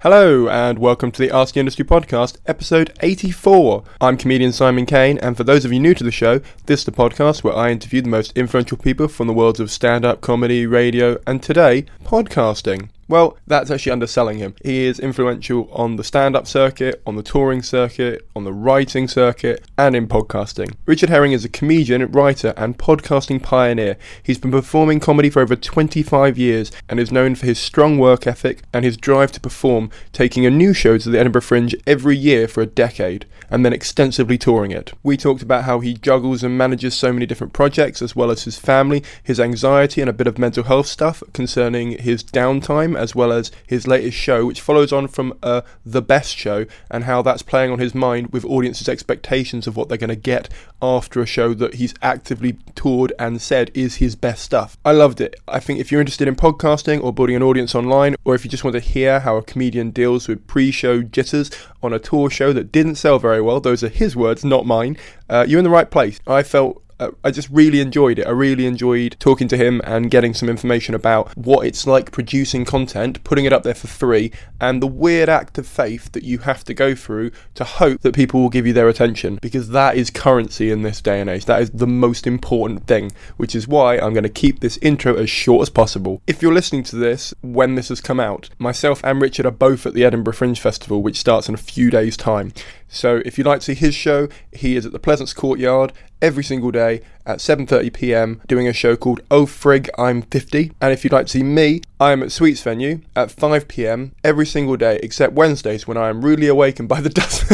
Hello, and welcome to the Ask the Industry podcast, episode 84. I'm comedian Simon Kane, and for those of you new to the show, this is the podcast where I interview the most influential people from the worlds of stand up, comedy, radio, and today, podcasting. Well, that's actually underselling him. He is influential on the stand up circuit, on the touring circuit, on the writing circuit, and in podcasting. Richard Herring is a comedian, writer, and podcasting pioneer. He's been performing comedy for over 25 years and is known for his strong work ethic and his drive to perform, taking a new show to the Edinburgh Fringe every year for a decade and then extensively touring it. We talked about how he juggles and manages so many different projects, as well as his family, his anxiety, and a bit of mental health stuff concerning his downtime, as well as his latest show, which follows on from uh, The Best Show, and how that's playing on his mind with audiences' expectations of what they're going to get after a show that he's actively toured and said is his best stuff. I loved it. I think if you're interested in podcasting or building an audience online, or if you just want to hear how a comedian deals with pre show jitters on a tour show that didn't sell very well, those are his words, not mine, uh, you're in the right place. I felt Uh, I just really enjoyed it. I really enjoyed talking to him and getting some information about what it's like producing content, putting it up there for free, and the weird act of faith that you have to go through to hope that people will give you their attention because that is currency in this day and age. That is the most important thing, which is why I'm going to keep this intro as short as possible. If you're listening to this when this has come out, myself and Richard are both at the Edinburgh Fringe Festival, which starts in a few days' time. So if you'd like to see his show, he is at the Pleasance Courtyard every single day at 7:30 p.m. doing a show called Oh Frig I'm 50. And if you'd like to see me, I am at Sweet Venues at 5 p.m. every single day except Wednesdays when I am rudely awakened by the dust.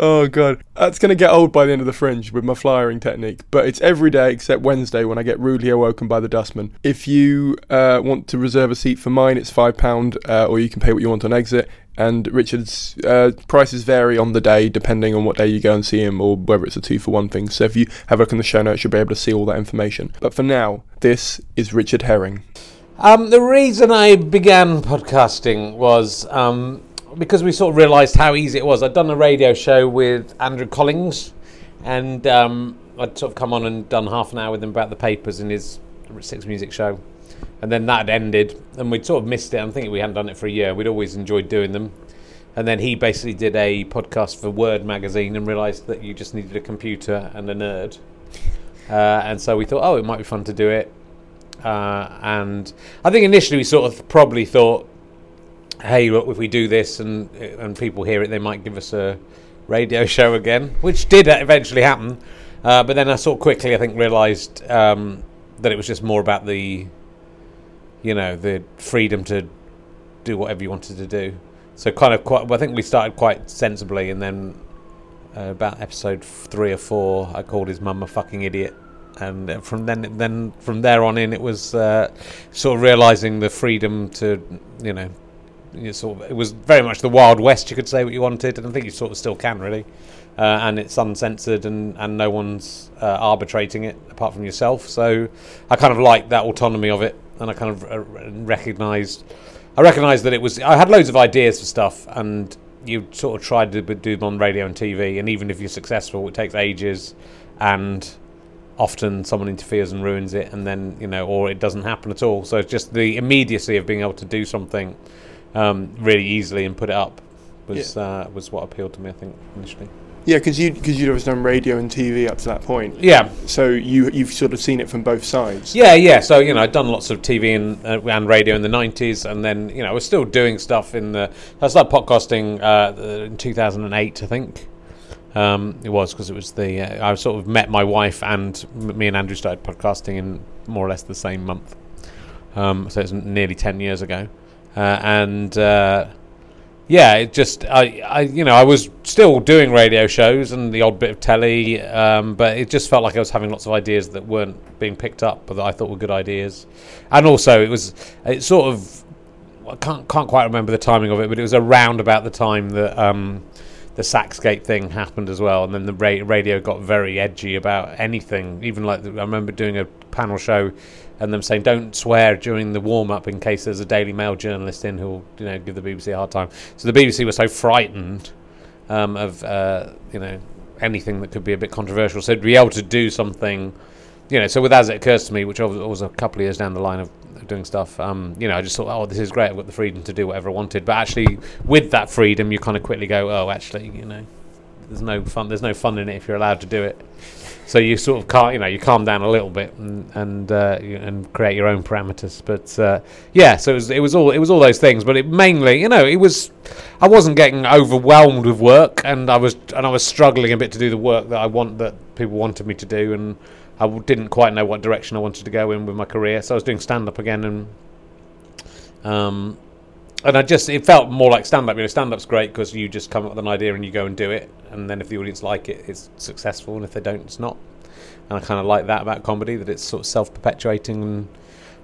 Oh god, that's gonna get old by the end of the fringe with my flyering technique. But it's every day except Wednesday when I get rudely awoken by the dustman. If you uh, want to reserve a seat for mine, it's five pound, uh, or you can pay what you want on exit. And Richard's uh, prices vary on the day depending on what day you go and see him, or whether it's a two for one thing. So if you have a look in the show notes, you'll be able to see all that information. But for now, this is Richard Herring. Um, the reason I began podcasting was um, because we sort of realised how easy it was. I'd done a radio show with Andrew Collins, and um, I'd sort of come on and done half an hour with him about the papers in his Six Music show. And then that ended, and we'd sort of missed it. I'm thinking we hadn't done it for a year. We'd always enjoyed doing them. And then he basically did a podcast for Word magazine and realised that you just needed a computer and a nerd. Uh, and so we thought, oh, it might be fun to do it. Uh, and I think initially we sort of probably thought, hey, look, if we do this and and people hear it, they might give us a radio show again, which did eventually happen. Uh, but then I sort of quickly, I think, realised um, that it was just more about the, you know, the freedom to do whatever you wanted to do. So kind of quite. I think we started quite sensibly, and then uh, about episode three or four, I called his mum a fucking idiot. And uh, from then, then from there on in, it was uh, sort of realizing the freedom to, you know, sort of, it was very much the Wild West. You could say what you wanted, and I think you sort of still can really. Uh, and it's uncensored, and, and no one's uh, arbitrating it apart from yourself. So I kind of liked that autonomy of it, and I kind of uh, recognised, I recognised that it was. I had loads of ideas for stuff, and you sort of tried to do them on radio and TV, and even if you're successful, it takes ages, and often someone interferes and ruins it, and then you know, or it doesn't happen at all. So it's just the immediacy of being able to do something um, really easily and put it up was uh, was what appealed to me. I think initially. Yeah, because you because you'd always done radio and TV up to that point. Yeah, So you you've sort of seen it from both sides. Yeah, yeah. So you know, I'd done lots of TV and, uh, and radio in the '90s, and then you know, I was still doing stuff in the. I started podcasting uh, in 2008, I think. Um, it was because it was the uh, I sort of met my wife and m- me and Andrew started podcasting in more or less the same month. Um, so it's nearly ten years ago, uh, and uh, yeah, it just I, I you know I was still doing radio shows and the odd bit of telly, um, but it just felt like I was having lots of ideas that weren't being picked up, but that I thought were good ideas, and also it was it sort of I can't can't quite remember the timing of it, but it was around about the time that. Um, the Sachsgate thing happened as well, and then the ra- radio got very edgy about anything. Even like the, I remember doing a panel show, and them saying don't swear during the warm up in case there's a Daily Mail journalist in who'll you know give the BBC a hard time. So the BBC was so frightened um, of uh, you know anything that could be a bit controversial. So to be able to do something, you know, so with as it occurs to me, which was, was a couple of years down the line of doing stuff, um, you know, I just thought, oh, this is great. I've got the freedom to do whatever I wanted. But actually, with that freedom, you kind of quickly go, oh, actually, you know, there's no fun. There's no fun in it if you're allowed to do it. So you sort of can't, you know, you calm down a little bit and and uh, and create your own parameters. But uh, yeah, so it was it was all it was all those things. But it mainly, you know, it was I wasn't getting overwhelmed with work, and I was and I was struggling a bit to do the work that I want that people wanted me to do, and I didn't quite know what direction I wanted to go in with my career. So I was doing stand up again, and um, and I just it felt more like stand up. You know, stand up's great because you just come up with an idea and you go and do it, and then if the audience like it, it's successful, and if they don't, it's not. And I kind of like that about comedy that it's sort of self perpetuating and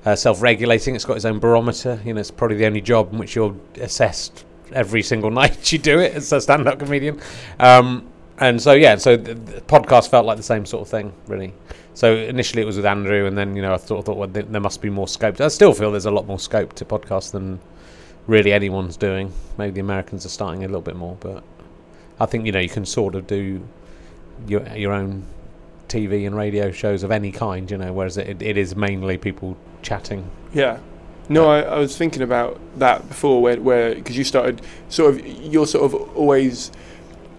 uh, self regulating. It's got its own barometer. You know, it's probably the only job in which you're assessed every single night you do it as a stand up comedian. Um, and so yeah, so the, the podcast felt like the same sort of thing, really. So initially it was with Andrew, and then you know I thought, thought well, there, must be more scope. I still feel there's a lot more scope to podcasts than really anyone's doing. Maybe the Americans are starting a little bit more, but I think you know you can sort of do your your own TV and radio shows of any kind. You know, whereas it, it is mainly people chatting. Yeah. No, I, I was thinking about that before, where where because you started sort of you're sort of always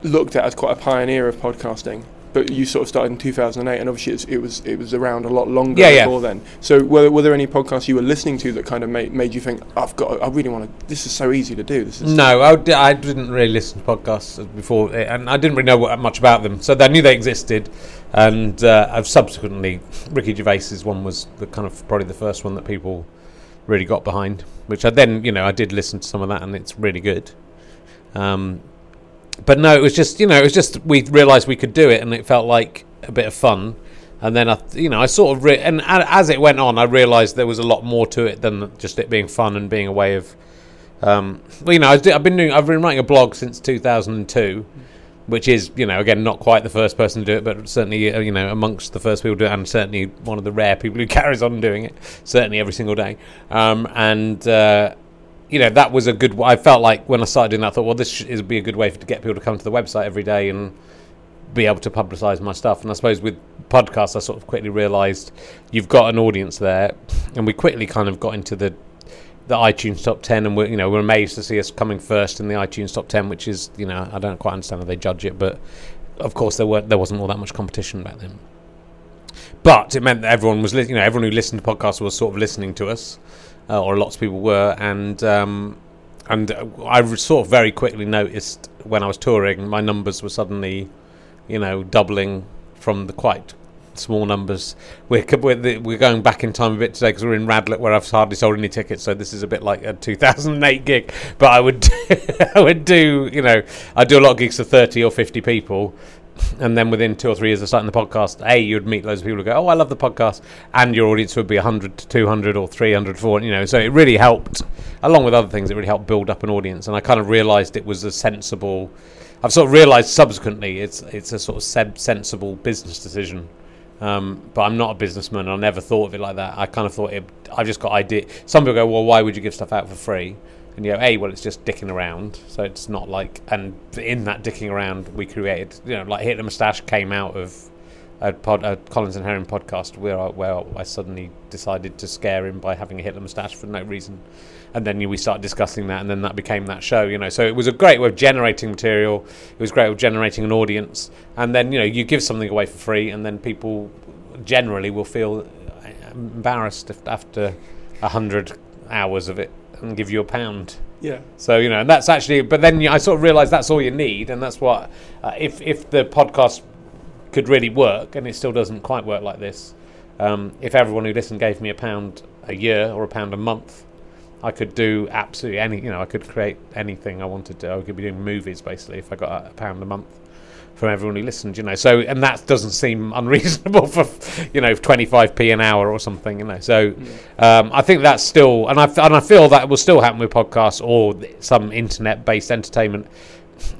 looked at as quite a pioneer of podcasting, but you sort of started in 2008, and obviously it's, it was it was around a lot longer Yeah, yeah. before then. So were, were there any podcasts you were listening to that kind of made made you think I've got I really want to this is so easy to do this is No, I, d- I didn't really listen to podcasts before, and I didn't really know what, much about them. So I knew they existed, and uh, I've subsequently Ricky Gervais's one was the kind of probably the first one that people really got behind. Which I then, you know, I did listen to some of that, and it's really good. Um, but no, it was just you know, it was just we realised we could do it, and it felt like a bit of fun. And then I, you know, I sort of re- and as it went on, I realised there was a lot more to it than just it being fun and being a way of um, well, you know, I've been doing, I've been writing a blog since 2002, which is, you know, again, not quite the first person to do it, but certainly, uh, you know, amongst the first people to do it, and certainly one of the rare people who carries on doing it, certainly every single day. Um, and uh, you know, that was a good. I felt like when I started doing that, I thought, well, this is be a good way for, to get people to come to the website every day and be able to publicise my stuff. And I suppose with podcasts, I sort of quickly realised you've got an audience there, and we quickly kind of got into the the iTunes top ten, and we're you know we're amazed to see us coming first in the iTunes top ten, which is you know I don't quite understand how they judge it, but of course there weren't there wasn't all that much competition back then. But it meant that everyone was li- you know everyone who listened to podcasts was sort of listening to us, uh, or lots of people were, and um, and I sort of very quickly noticed when I was touring, my numbers were suddenly, you know, doubling from the quite small numbers. We're we're, we're going back in time a bit today because we're in Radlett where I've hardly sold any tickets. So this is a bit like a 2008 gig. But I would I would do you know I do a lot of gigs to 30 or 50 people. And then within two or three years of starting the podcast, A, you'd meet loads of people who go, Oh, I love the podcast. And your audience would be 100 to 200 or 300, 400, you know. So it really helped, along with other things, it really helped build up an audience. And I kind of realised it was a sensible, I've sort of realised subsequently it's, it's a sort of sen- sensible business decision. Um, but I'm not a businessman. I never thought of it like that. I kind of thought it. I've just got idea. Some people go, "Well, why would you give stuff out for free?" And you go, "A, well, it's just dicking around." So it's not like. And in that dicking around, we created. You know, like Hitler Moustache came out of a, pod, a Collins and Herring podcast where I, where I suddenly decided to scare him by having a Hitler moustache for no reason, and then we started discussing that, and then that became that show. You know, so it was a great way of generating material. It was great of generating an audience, and then you know you give something away for free, and then people generally will feel embarrassed if after a hundred hours of it and give you a pound. Yeah. So you know, and that's actually. But then I sort of realised that's all you need, and that's what uh, if if the podcast could really work, and it still doesn't quite work like this. Um, if everyone who listened gave me a pound a year or a pound a month, I could do absolutely any. You know, I could create anything I wanted to. I could be doing movies basically if I got a, a pound a month from everyone who listened. You know, so and that doesn't seem unreasonable for you know 25p an hour or something. You know, so um, I think that's still, and I and I feel that will still happen with podcasts or some internet-based entertainment.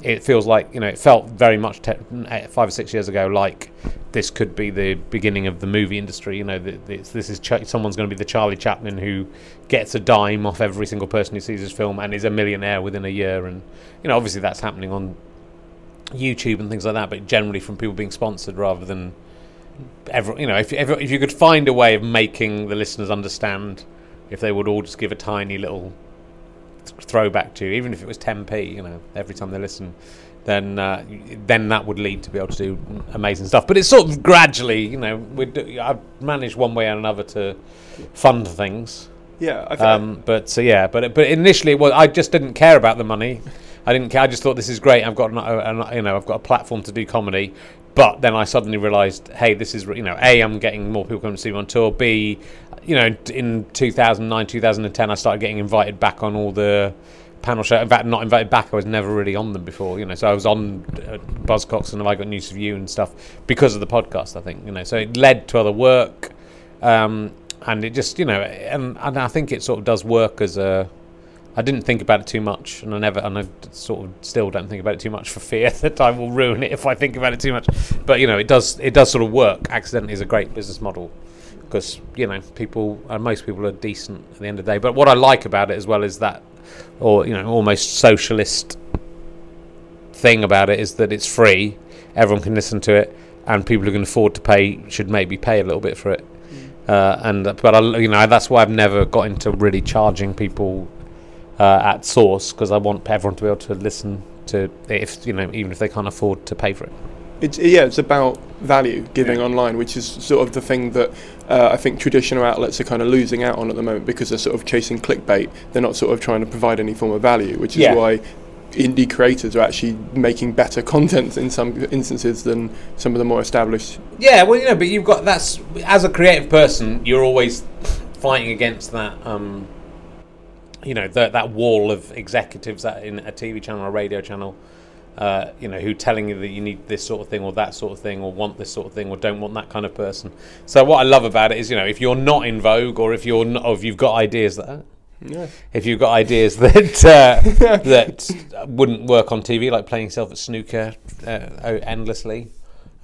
It feels like you know it felt very much te- eh, five or six years ago like this could be the beginning of the movie industry. You know, that this, this is Ch- someone's going to be the Charlie Chaplin who gets a dime off every single person who sees his film and is a millionaire within a year. And you know, obviously that's happening on YouTube and things like that, but generally from people being sponsored rather than ever. You know, if if you could find a way of making the listeners understand, if they would all just give a tiny little throwback to, even if it was 10p, you know, every time they listen, then uh, then that would lead to be able to do amazing stuff. But it's sort of gradually, you know, we do, I've managed one way or another to fund things. Yeah. I Um, but so yeah, but but initially, well, I just didn't care about the money. I didn't care. I just thought this is great. I've got an, an, you know I've got a platform to do comedy. But then I suddenly realised, hey, this is you know, a I'm getting more people coming to see me on tour. B, you know, in 2009, 2010, I started getting invited back on all the panel show. In fact, not invited back. I was never really on them before. You know, so I was on uh, Buzzcocks and I Got News for You and stuff because of the podcast. I think you know, so it led to other work. Um, and it just you know and, and I think it sort of does work as a I didn't think about it too much and I never and I sort of still don't think about it too much for fear that I will ruin it if I think about it too much. But you know it does it does sort of work. Accidentally is a great business model because you know people uh, most people are decent at the end of the day. But what I like about it as well is that or you know almost socialist thing about it is that it's free everyone can listen to it and people who can afford to pay should maybe pay a little bit for it. Uh, and but I, you know that's why I've never got into really charging people uh, at source because I want everyone to be able to listen to if you know even if they can't afford to pay for it. It's yeah, it's about value giving online, which is sort of the thing that uh, I think traditional outlets are kind of losing out on at the moment because they're sort of chasing clickbait. They're not sort of trying to provide any form of value, which is Yeah. why indie creators are actually making better content in some instances than some of the more established. Yeah, well, you know, but you've got that's as a creative person, you're always fighting against that. Um, you know, that that wall of executives that in a TV channel or a radio channel. Uh, you know, who telling you that you need this sort of thing or that sort of thing or want this sort of thing or don't want that kind of person. So what I love about it is, you know, if you're not in vogue or if you're not, or if you've got ideas that Yeah. if you've got ideas that uh, that wouldn't work on TV, like playing yourself at snooker uh, endlessly,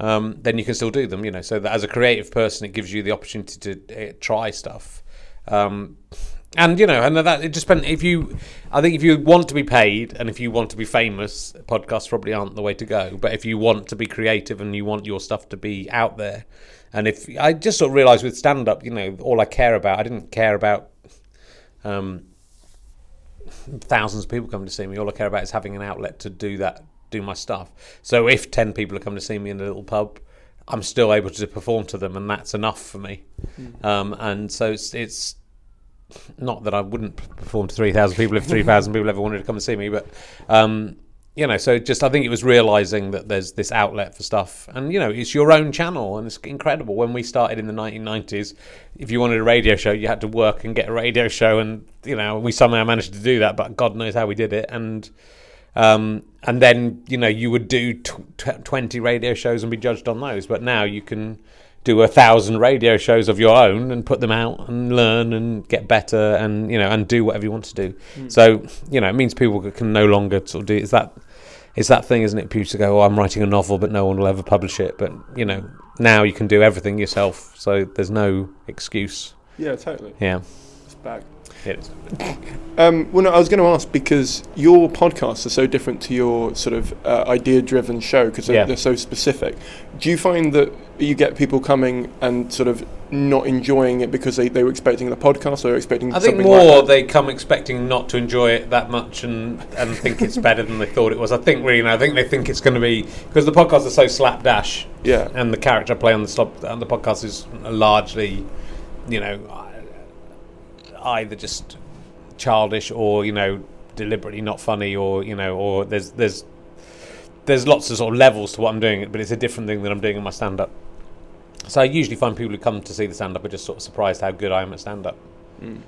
um, then you can still do them. You know, so that as a creative person, it gives you the opportunity to uh, try stuff. Um, and you know, and that it just depends. If you, I think, if you want to be paid and if you want to be famous, podcasts probably aren't the way to go. But if you want to be creative and you want your stuff to be out there, and if I just sort of realised with stand up, you know, all I care about, I didn't care about um, thousands of people come to see me. All I care about is having an outlet to do that, do my stuff. So if ten people are coming to see me in a little pub, I'm still able to perform to them, and that's enough for me. Um, and so it's, it's not that I wouldn't perform to three thousand people if three thousand people ever wanted to come and see me, but um, you know, so just I think it was realizing that there's this outlet for stuff, and you know, it's your own channel, and it's incredible. When we started in the 1990s, if you wanted a radio show, you had to work and get a radio show, and you know, we somehow managed to do that, but God knows how we did it, and um, and then you know, you would do tw- tw- 20 radio shows and be judged on those, but now you can do a thousand radio shows of your own and put them out and learn and get better and you know and do whatever you want to do. Hmm. So you know it means people can no longer sort of do. Is that it's that thing, isn't it? People to go, oh, I'm writing a novel, but no one will ever publish it. But you know now you can do everything yourself, so there's no excuse. Yeah, totally. Yeah. It's back. It is. Um, well, no, I was going to ask because your podcasts are so different to your sort of uh, idea-driven show because they're, Yeah. they're so specific. Do you find that you get people coming and sort of not enjoying it because they, they were expecting the podcast or they were expecting I think something more like they come expecting not to enjoy it that much and, and think it's better than they thought it was. I think really, I think they think it's going to be because the podcasts are so slapdash. Yeah. And the character I play on the stop on the podcast is largely, you know, either just childish or you know deliberately not funny or you know or there's there's there's lots of sort of levels to what I'm doing, but it's a different thing that I'm doing in my stand up. So I usually find people who come to see the stand up are just sort of surprised how good I am at stand up.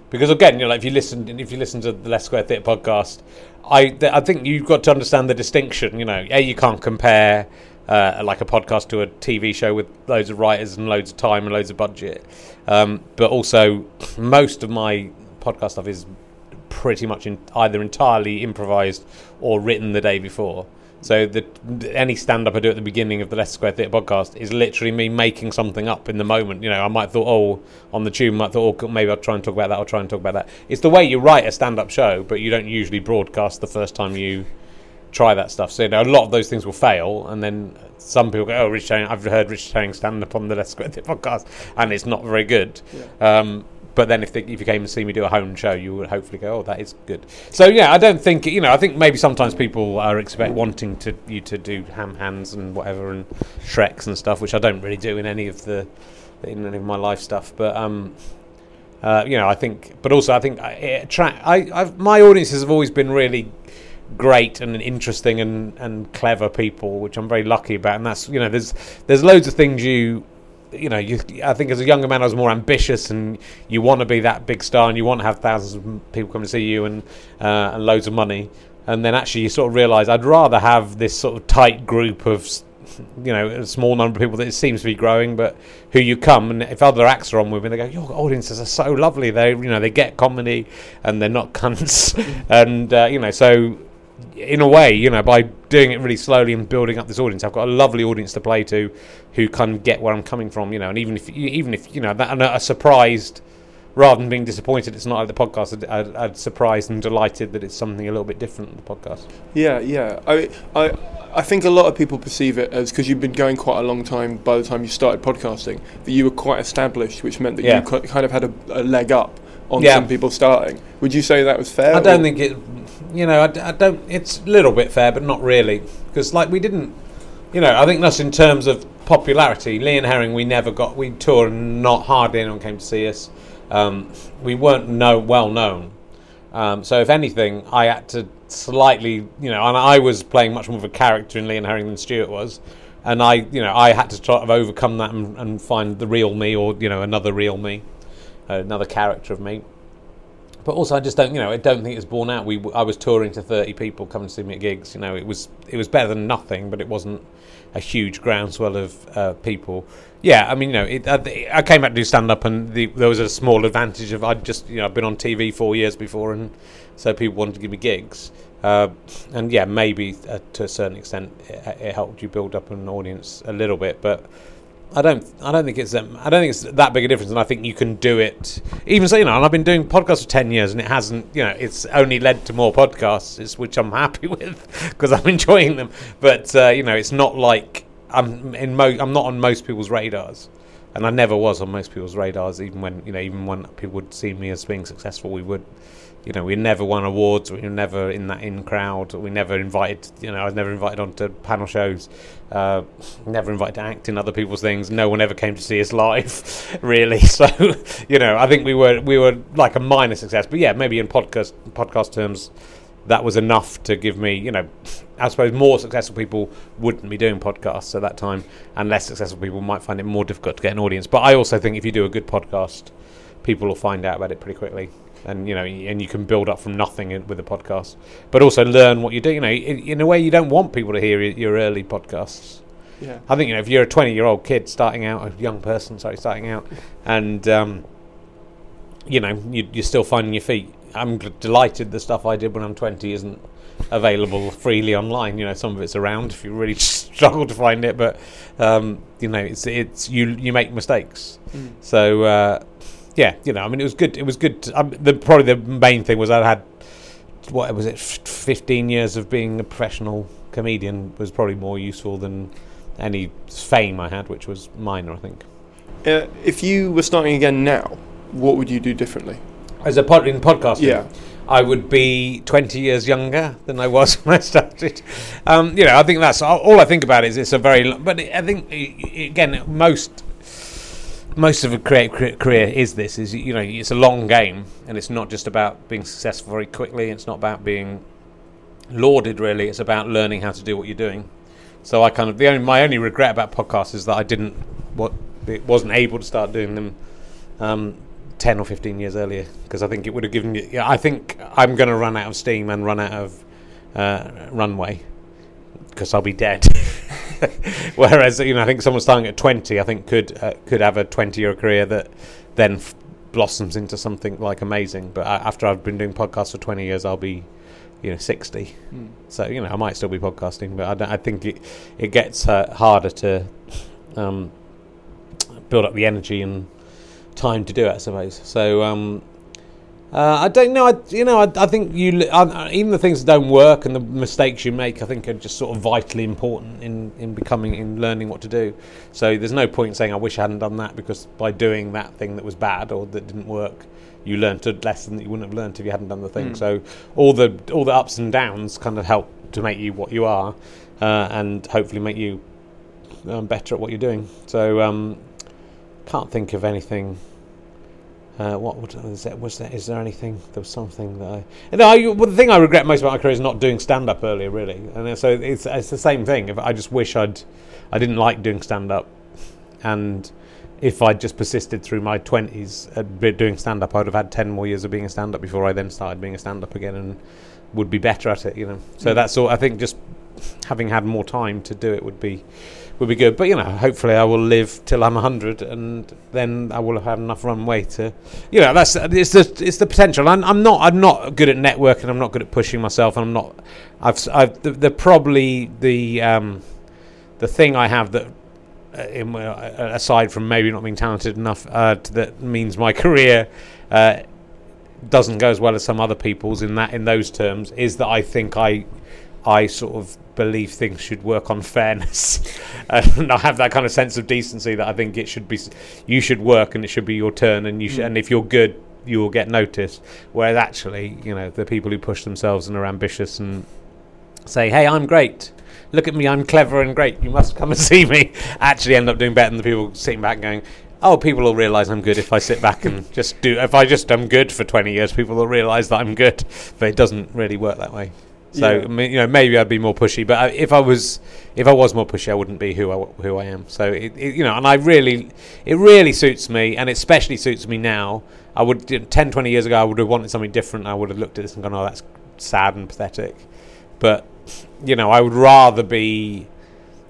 Because again, you know, like if you listen, if you listen to the Leicester Square Theatre podcast, I th- I think you've got to understand the distinction. You know, a you can't compare uh, like a podcast to a TV show with loads of writers and loads of time and loads of budget. Um, but also, most of my podcast stuff is pretty much in, either entirely improvised or written the day before. So the, any stand up I do at the beginning of the Leicester Square Theatre podcast is literally me making something up in the moment. You know, I might thought, oh, on the tune, I might thought, oh, maybe I'll try and talk about that. I'll try and talk about that. It's the way you write a stand up show, but you don't usually broadcast the first time you try that stuff. So you know, a lot of those things will fail, and then some people go, "Oh, Rich Herring, I've heard Rich Herring stand up on the Let's podcast, and it's not very good." Um, but then, if, they, if you came and see me do a home show, you would hopefully go, "Oh, that is good." So yeah, I don't think you know. I think maybe sometimes people are expect wanting to you to do ham hands and whatever and Shreks and stuff, which I don't really do in any of the in any of my life stuff. But um, uh, you know, I think, but also I think I. I, I've, my audiences have always been really great and interesting and, and clever people, which I'm very lucky about. And that's you know, there's there's loads of things you. You know, you, I think as a younger man, I was more ambitious, and you want to be that big star, and you want to have thousands of people come to see you, and uh, and loads of money. And then actually, you sort of realise I'd rather have this sort of tight group of you know, a small number of people that it seems to be growing, but who you come and if other acts are on with me, they go, "Your audiences are so lovely. They, you know, they get comedy and they're not cunts." and uh, you know, so in a way, you know, by doing it really slowly and building up this audience, I've got a lovely audience to play to, who can get where I'm coming from. You know, and even if even if you know that and are surprised. Rather than being disappointed, it's not like the podcast. I'd, I'd surprised and delighted that it's something a little bit different than the podcast. Yeah, yeah. I, I, I think a lot of people perceive it as because you've been going quite a long time. By the time you started podcasting, that you were quite established, which meant that Yeah. you kind of had a, a leg up on Yeah. some people starting. Would you say that was fair? I don't or- think it. You know, I, I don't. It's a little bit fair, but not really, because like we didn't. You know, I think that's in terms of popularity. Lee and Herring, we never got. We toured, not hardly anyone came to see us. Um, we weren't no well known. Um, so if anything, I had to slightly, you know, and I was playing much more of a character in Lee and Herring than Stuart was, and I, you know, I had to try to overcome that and, and find the real me, or you know, another real me, uh, another character of me. But also, I just don't, you know, I don't think it's borne out. We, I was touring to thirty people coming to see me at gigs. You know, it was it was better than nothing, but it wasn't a huge groundswell of uh, people. Yeah, I mean, you know, it, I, I came out to do stand up, and the, there was a small advantage of I'd just, you know, I've been on TV four years before, and so people wanted to give me gigs. Uh, and yeah, maybe uh, to a certain extent, it, it helped you build up an audience a little bit, but. I don't. I don't think it's. Um, I don't think it's that big a difference, and I think you can do it. Even so, you know, and I've been doing podcasts for ten years, and it hasn't. You know, it's only led to more podcasts, which I'm happy with because I'm enjoying them. But uh, you know, it's not like I'm in. Mo- I'm not on most people's radars, and I never was on most people's radars. Even when you know, even when people would see me as being successful, we would. You know, we never won awards. We were never in that in crowd. We never invited. You know, I was never invited onto panel shows. Uh, never invited to act in other people's things. No one ever came to see us live, really. So, you know, I think we were we were like a minor success. But yeah, maybe in podcast podcast terms, that was enough to give me. You know, I suppose more successful people wouldn't be doing podcasts at that time, and less successful people might find it more difficult to get an audience. But I also think if you do a good podcast, people will find out about it pretty quickly and you know and you can build up from nothing with a podcast. But also learn what you do. You know in, in a way you don't want people to hear your, early podcasts. Yeah. i think you know if you're a 20 year old kid starting out a young person sorry starting out and um, you know you, you're still finding your feet. I'm g- delighted the stuff i did when i'm 20 isn't available freely online. You know some of it's around if you really struggle to find it but um, you know it's it's you you make mistakes. So uh, yeah, you know, I mean, it was good. It was good. To, um, the probably the main thing was I had what was it, fifteen years of being a professional comedian was probably more useful than any fame I had, which was minor, I think. Uh, if you were starting again now, what would you do differently? As a pod in podcasting, Yeah. I would be 20 years younger than I was when I started. Um, you know, I think that's all all I think about is it's a very, lo- but I think again most most of a creative career is this is you know it's a long game and it's not just about being successful very quickly. It's not about being lauded really. It's about learning how to do what you're doing. So I kind of the only my only regret about podcasts is that I didn't what it wasn't able to start doing them um, 10 or 15 years earlier because I think it would have given me. Yeah, I think I'm going to run out of steam and run out of uh, runway because I'll be dead. Whereas you know, I think someone starting at 20, I think could uh, could have a 20 year career that then f- blossoms into something like amazing. But after I've been doing podcasts for 20 years, I'll be you know 60. So you know, I might still be podcasting, but I, don't, I think it it gets uh, harder to um, build up the energy and time to do it, I suppose. So um, uh, I don't know. I, you know, I, I think you uh, even the things that don't work and the mistakes you make, I think are just sort of vitally important in, in becoming in learning what to do. So there's no point saying I wish I hadn't done that because by doing that thing that was bad or that didn't work, you learned a lesson that you wouldn't have learned if you hadn't done the thing. So all the all the ups and downs kind of help to make you what you are, uh, and hopefully make you um, better at what you're doing. So um, can't think of anything. Uh, what would, was there? Was there? Is there anything? There was something that I. I, well, the thing I regret most about my career is not doing stand up earlier, really. And so it's it's the same thing. If I just wish I'd, I didn't like doing stand up, and if I'd just persisted through my twenties at doing stand up, I'd have had ten more years of being a stand up before I then started being a stand up again, and would be better at it. You know. So that's all. I think just having had more time to do it would be would be good. But you know, hopefully, I will live till I'm hundred, and then I will have had enough runway to, you know, that's it's the it's the potential. I'm, I'm not I'm not good at networking. I'm not good at pushing myself, and I'm not. I've I've the, the probably the um, the thing I have that. Uh, in, uh, aside from maybe not being talented enough, uh, that means my career uh, doesn't go as well as some other people's in that in those terms is that I think I I sort of believe things should work on fairness and I have that kind of sense of decency that I think it should be you should work and it should be your turn and you should and if you're good you will get noticed whereas actually you know the people who push themselves and are ambitious and say hey I'm great look at me I'm clever and great you must come and see me actually end up doing better than the people sitting back going oh, people will realise I'm good if I sit back and just do. If I just am good for 20 years, people will realise that I'm good. But it doesn't really work that way. So Yeah. I mean, you know, maybe I'd be more pushy. But I- if I was, if I was more pushy, I wouldn't be who I who I am. So it, it you know, and I really, it really suits me, and it especially suits me now. I would 10, 20 years ago, I would have wanted something different. I would have looked at this and gone, oh, that's sad and pathetic. But you know, I would rather be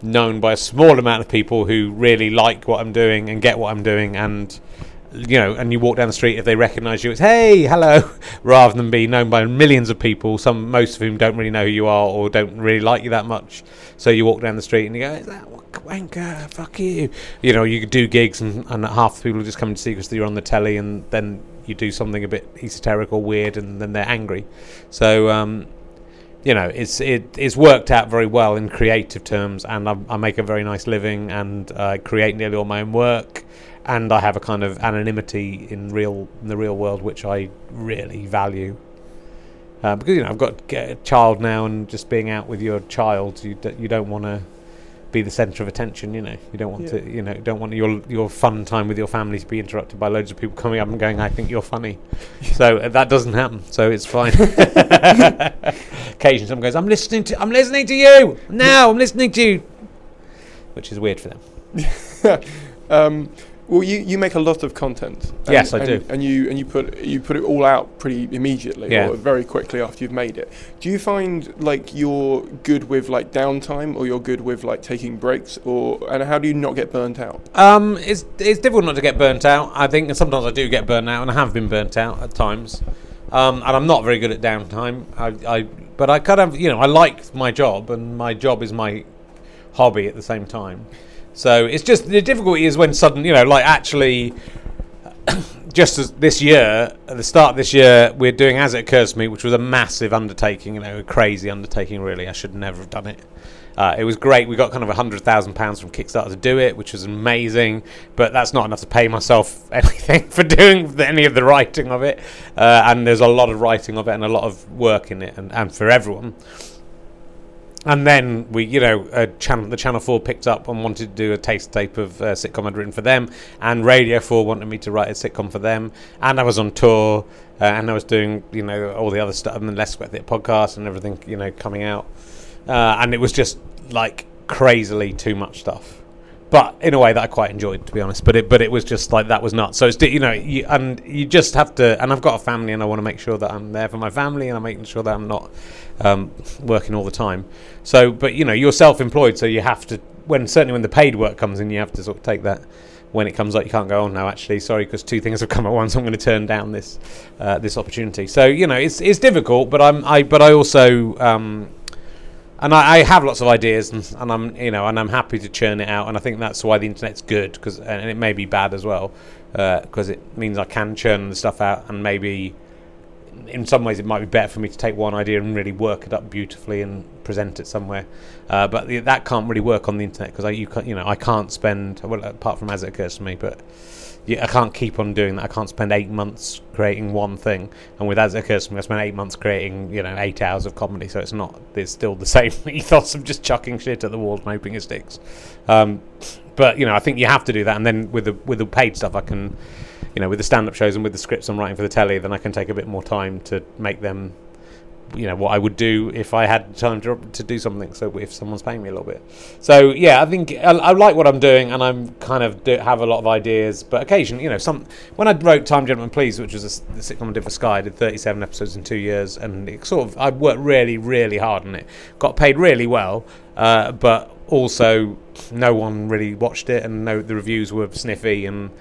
known by a small amount of people who really like what I'm doing and get what I'm doing and you know and you walk down the street if they recognize you it's hey hello rather than be known by millions of people some most of whom don't really know who you are or don't really like you that much. So you walk down the street and you go is that wanker? Fuck you. You know you do gigs and, and half the people just coming to see because you're on the telly and then you do something a bit esoteric or weird and then they're angry. So um you know, it's it, it's worked out very well in creative terms, and I, I make a very nice living, and I create nearly all my own work, and I have a kind of anonymity in real in the real world, which I really value. Uh, because you know, I've got a child now, and just being out with your child, you d- you don't want to be the centre of attention. You know, you don't want Yeah. to, you know, don't want your your fun time with your family to be interrupted by loads of people coming up and going, "I think you're funny." so uh, that doesn't happen. So it's fine. Occasionally, someone goes, "I'm listening to, I'm listening to you now. I'm listening to you," which is weird for them. um, well, you, you make a lot of content. and- Yes, I and, do. And you and you put you put it all out pretty immediately, Yeah. or very quickly after you've made it. Do you find like you're good with like downtime, or you're good with like taking breaks, or and how do you not get burnt out? Um, it's it's difficult not to get burnt out. I think and sometimes I do get burnt out, and I have been burnt out at times. Um, and I'm not very good at downtime. I, I but I kind of you know I like my job, and my job is my hobby at the same time. So it's just the difficulty is when sudden you know like actually just as this year, at the start of this year, we're doing As It Occurs to Me, which was a massive undertaking, you know, a crazy undertaking, really. I should never have done it. Uh, it was great. We got kind of a hundred thousand pounds from Kickstarter to do it, which was amazing. But that's not enough to pay myself anything for doing any of the writing of it. Uh, and there's a lot of writing of it and a lot of work in it, and, and for everyone. And then we, you know, uh, channel, the Channel 4 picked up and wanted to do a taste tape of uh, sitcom I'd written for them. And Radio 4 wanted me to write a sitcom for them. And I was on tour. Uh, and I was doing, you know, all the other stuff. And the Less Worth It podcast and everything, you know, coming out. Uh, and it was just like crazily too much stuff. But in a way that I quite enjoyed, to be honest. But it, but it was just like that was nuts. So it's you know, you, and you just have to. And I've got a family, and I want to make sure that I'm there for my family, and I'm making sure that I'm not um, working all the time. So, but you know, you're self-employed, so you have to. When certainly when the paid work comes in, you have to sort of take that. When it comes up, you can't go. Oh no, actually, sorry, because two things have come at once. I'm going to turn down this uh, this opportunity. So you know, it's it's difficult, but I'm I but I also. Um, and I, I, have lots of ideas, and, and, I'm you know, and I'm happy to churn it out, and I think that's why the internet's good, because and it may be bad as well, because uh, it means I can churn the stuff out, and maybe in some ways it might be better for me to take one idea and really work it up beautifully and present it somewhere, uh, but that can't really work on the internet because I you can, you know I can't spend well apart from as it occurs to me, but I can't keep on doing that. I can't spend eight months creating one thing. And with As It Occurs to Me, I spent eight months creating, you know, eight hours of comedy. So it's not, it's still the same ethos of just chucking shit at the wall and hoping it sticks. Um, but, you know, I think you have to do that. And then with the, with the paid stuff, I can, you know, with the stand up shows and with the scripts I'm writing for the telly, then I can take a bit more time to make them you know what I would do if I had time to, to do something. So if someone's paying me a little bit, so yeah, I think I, I like what I'm doing, and I'm kind of do, have a lot of ideas. But occasionally, you know, some when I wrote Time Gentlemen Please, which was a, sitcom I did for Sky, I did 37 episodes in two years, and it sort of I worked really, really hard on it. Got paid really well, uh, but also no one really watched it, and no the reviews were sniffy and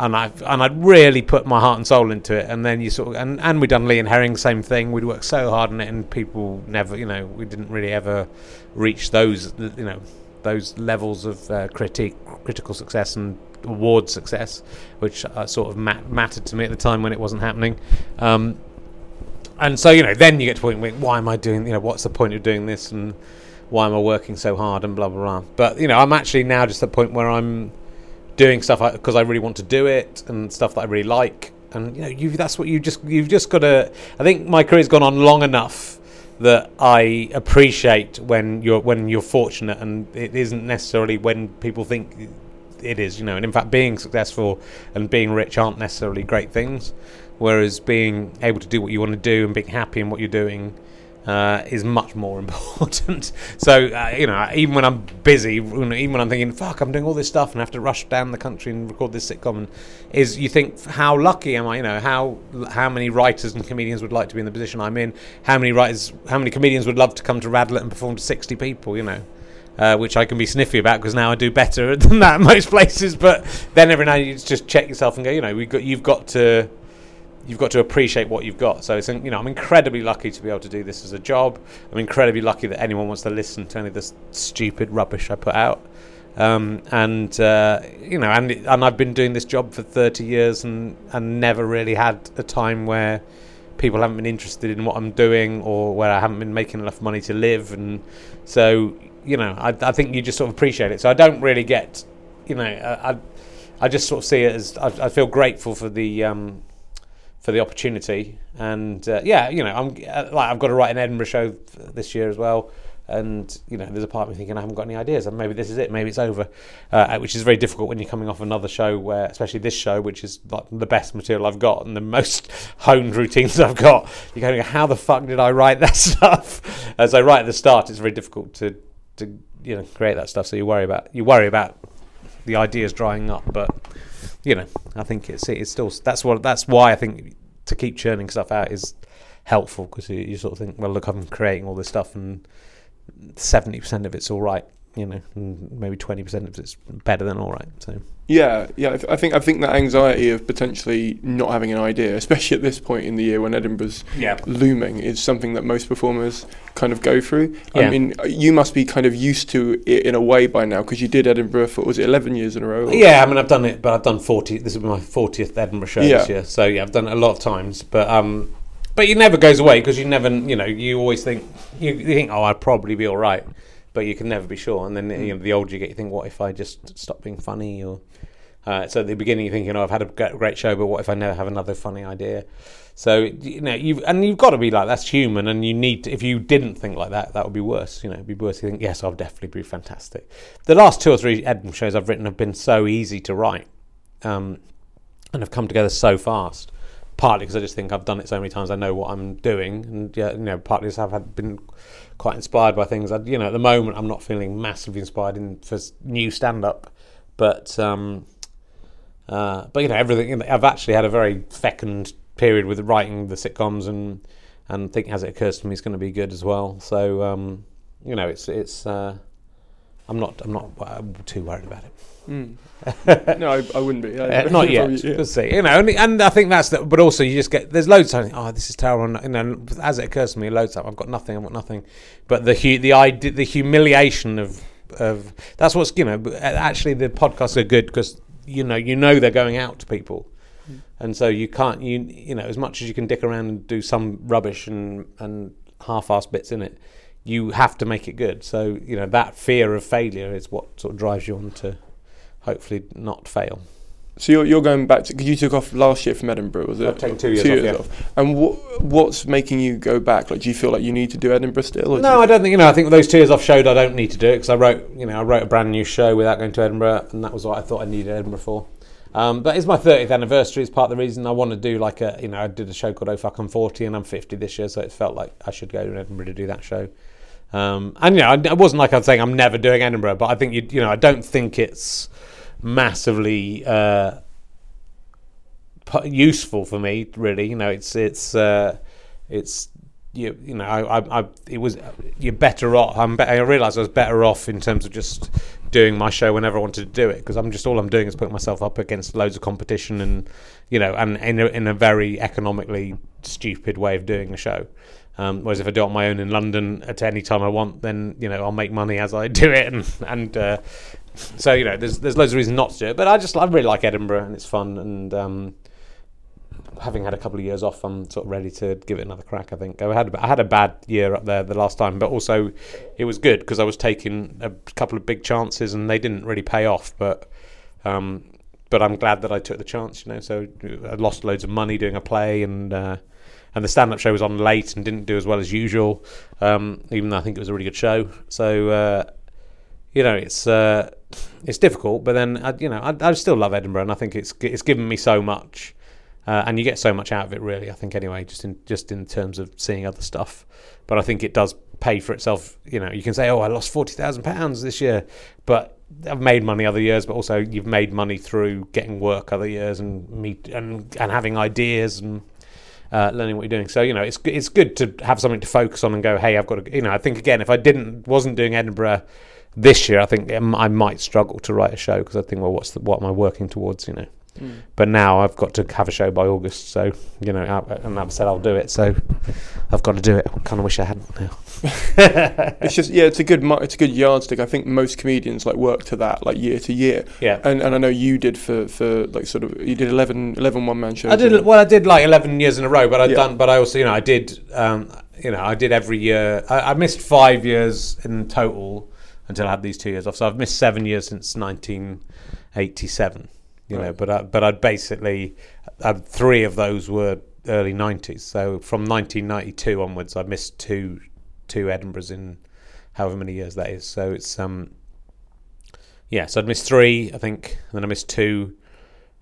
and I and I'd really put my heart and soul into it. And then you sort of and and we'd done Lee and Herring, same thing. We'd worked so hard on it, and people never, you know, we didn't really ever reach those, you know, those levels of uh, critique, critical success and award success, which uh, sort of mat- mattered to me at the time when it wasn't happening. Um, and so you know, then you get to point where why am I doing? You know, what's the point of doing this? And why am I working so hard? And blah blah blah. But you know, I'm actually now just at the point where I'm doing stuff because I really want to do it and stuff that I really like. And you know, you that's what you just you've just got to. I think my career's gone on long enough that I appreciate when you're when you're fortunate, and it isn't necessarily when people think it is. You know, and in fact, being successful and being rich aren't necessarily great things. Whereas being able to do what you want to do and being happy in what you're doing uh, is much more important. so uh, you know, even when I'm busy, even when I'm thinking, "Fuck, I'm doing all this stuff and I have to rush down the country and record this sitcom," and is you think, "How lucky am I?" You know, how how many writers and comedians would like to be in the position I'm in? How many writers, how many comedians would love to come to Radlett and perform to 60 people? You know. Uh, which I can be sniffy about because now I do better than that in most places. But then every now and then you just check yourself and go, you know, we got you've got to you've got to appreciate what you've got. So it's you know I'm incredibly lucky to be able to do this as a job. I'm incredibly lucky that anyone wants to listen to any of this stupid rubbish I put out. Um, and uh, you know, and and I've been doing this job for 30 years and and never really had a time where people haven't been interested in what I'm doing or where I haven't been making enough money to live. And so you know, I, I think you just sort of appreciate it. So I don't really get, you know, I I, I just sort of see it as I, I feel grateful for the um, for the opportunity. And uh, yeah, you know, I'm uh, like I've got to write an Edinburgh show this year as well. And you know, there's a part of me thinking I haven't got any ideas, and maybe this is it, maybe it's over, uh, which is very difficult when you're coming off another show where, especially this show, which is like the best material I've got and the most honed routines I've got. You're going, how the fuck did I write that stuff? As I write at the start, it's very difficult to to you know create that stuff. So you worry about you worry about the ideas drying up, but you know, I think it's it's still that's what that's why I think to keep churning stuff out is helpful because you, you, sort of think, well, look, I'm creating all this stuff and seventy percent of it's all right. You know, maybe twenty percent of it's better than all right. So Yeah, yeah. I th- I think I think that anxiety of potentially not having an idea, especially at this point in the year when Edinburgh's Yeah. looming, is something that most performers kind of go through. I mean, you must be kind of used to it in a way by now because you did Edinburgh for was it eleven years in a row? Yeah, I mean, I've done it, but I've done forty. This will be my fortieth Edinburgh show Yeah. this year, so yeah, I've done it a lot of times. But um, but it never goes away because you never, you know, you always think you, you think, oh, I'd probably be all right, but you can never be sure. And then you know, the older you get, you think, what if I just stop being funny? Or uh, so at the beginning, you're thinking, oh, I've had a great show, but what if I never have another funny idea? So you know, you've and you've got to be like that's human, and you need. To, if you didn't think like that, that would be worse. You know, it'd be worse. You think, yes, I'll definitely be fantastic. The last two or three Edinburgh shows I've written have been so easy to write, um, and have come together so fast. Partly because I just think I've done it so many times, I know what I'm doing, and yeah, you know, partly because I've had been quite inspired by things. I, you know, at the moment, I'm not feeling massively inspired in for new stand up, but um, uh, but you know, everything. You know, I've actually had a very fecund period with writing the sitcoms and and thinking as it occurs to me, it's going to be good as well. So um, you know, it's it's. Uh, I'm not. I'm not uh, too worried about it. no, I, I wouldn't be. I- Uh, not yet. probably- yeah. We'll see. You know, and, and I think that's the, but also you just get there's loads of. Oh, this is terrible. And, you know, as it occurs to me, loads of I've got nothing. I've got nothing. But the hu- the idea, the humiliation of of that's what's you know. Actually, the podcasts are good because you know you know they're going out to people, and so you can't you you know as much as you can dick around and do some rubbish and and half-assed bits in it. You have to make it good. So you know that fear of failure is what sort of drives you on to hopefully not fail. So you're, you're going back to because you took off last year from Edinburgh, was it? I've taken two years off, yeah. And what what's making you go back? Like, do you feel like you need to do Edinburgh still? or do No, you- I don't think you know. I think those two years off showed I don't need to do it because I wrote, you know, I wrote a brand new show without going to Edinburgh, and that was what I thought I needed Edinburgh for. Um, but it's my 30th anniversary. It's part of the reason I want to do like a, you know, I did a show called Oh Fuck I'm 40, and I'm 50 this year, so it felt like I should go to Edinburgh to do that show. Um, and you know, it wasn't like I was saying I'm never doing Edinburgh, but I think you, you know, I don't think it's massively. Uh, useful for me really you know it's it's uh it's you, you know I, I, I it was you're better off I'm be- I realized I was better off in terms of just doing my show whenever I wanted to do it because I'm just all I'm doing is putting myself up against loads of competition and you know and in a, in a very economically stupid way of doing a show um, whereas if I do it on my own in London at any time I want, then you know I'll make money as I do it, and and uh, so you know there's there's loads of reasons not to do it. But I just I really like Edinburgh and it's fun, and um, having had a couple of years off, I'm sort of ready to give it another crack. I think I had I had a bad year up there the last time, but also it was good because I was taking a couple of big chances and they didn't really pay off, but. Um, but I'm glad that I took the chance, you know. So I lost loads of money doing a play, and uh, and the stand-up show was on late and didn't do as well as usual, um, even though I think it was a really good show. So uh, you know, it's uh, it's difficult, but then I, you know, I, I still love Edinburgh, and I think it's it's given me so much, uh, and you get so much out of it, really. I think anyway, just in just in terms of seeing other stuff, but I think it does pay for itself. You know, you can say, "Oh, I lost forty thousand pounds this year," but I've made money other years, but also you've made money through getting work other years and meet and and having ideas and uh, learning what you're doing. So you know, it's it's good to have something to focus on and go, hey, I've got to. You know, I think again, if I didn't wasn't doing Edinburgh this year, I think I might struggle to write a show because I think, well, what's the, what am I working towards? You know. But now I've got to have a show by August, so you know, I- and I've said I'll do it, so I've got to do it. I kind of wish I hadn't now. It's just yeah, it's a good it's a good yardstick. I think most comedians like work to that like year to year. Yeah. And and I know you did for for like sort of you did 11, 11 one man shows. I did well. I did like eleven years in a row, but I'd Yeah. done. But I also, you know, I did. Um, you know, I did every year. I, I missed five years in total until I had these two years off. So I've missed seven years since nineteen eighty-seven. You know, but I, but I'd basically uh, three of those were early nineties. So from nineteen ninety-two onwards, I missed two two Edinburghs in however many years that is. So it's um. Yeah, so I'd missed three, I think, and then I missed two.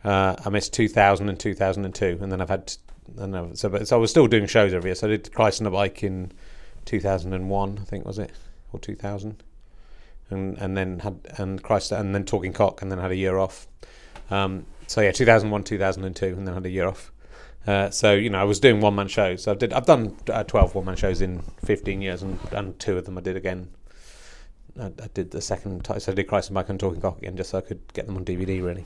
Uh, I missed 2000 and 2002, and then I've had, and I've, so, but, so I was still doing shows every year. So I did Christ on a Bike in 2001, I think was it, or 2000, and and then had and Christ and then Talking Cock, and then had a year off. Um, so yeah, 2001, 2002, and then had a year off. Uh, so you know, I was doing one man shows. So I did. I've done uh, 12 one man shows in 15 years, and, and two of them I did again I, I did the second time. So I did Christ on a Bike and Talking Cock again, just so I could get them on DVD. Really.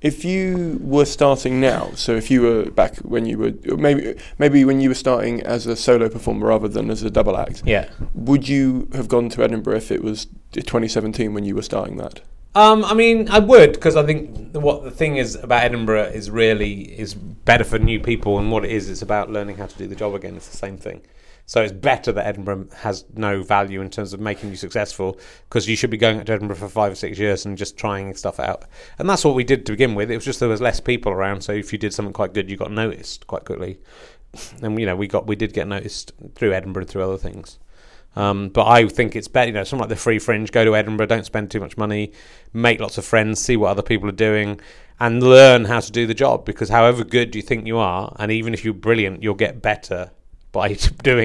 If you were starting now, so if you were back when you were maybe maybe when you were starting as a solo performer rather than as a double act, Yeah. would you have gone to Edinburgh if it was 2017 when you were starting that? Um, I mean, I would because I think what the thing is about Edinburgh is really is better for new people, and what it is, it's about learning how to do the job again. It's the same thing. So it's better that Edinburgh has no value in terms of making you successful because you should be going to Edinburgh for five or six years and just trying stuff out. And that's what we did to begin with. It was just there was less people around, so if you did something quite good, you got noticed quite quickly. And you know, we got we did get noticed through Edinburgh through other things. Um, but I think it's better, you know, something like the Free Fringe. Go to Edinburgh, don't spend too much money, make lots of friends, see what other people are doing, and learn how to do the job. Because however good you think you are, and even if you're brilliant, you'll get better by doing.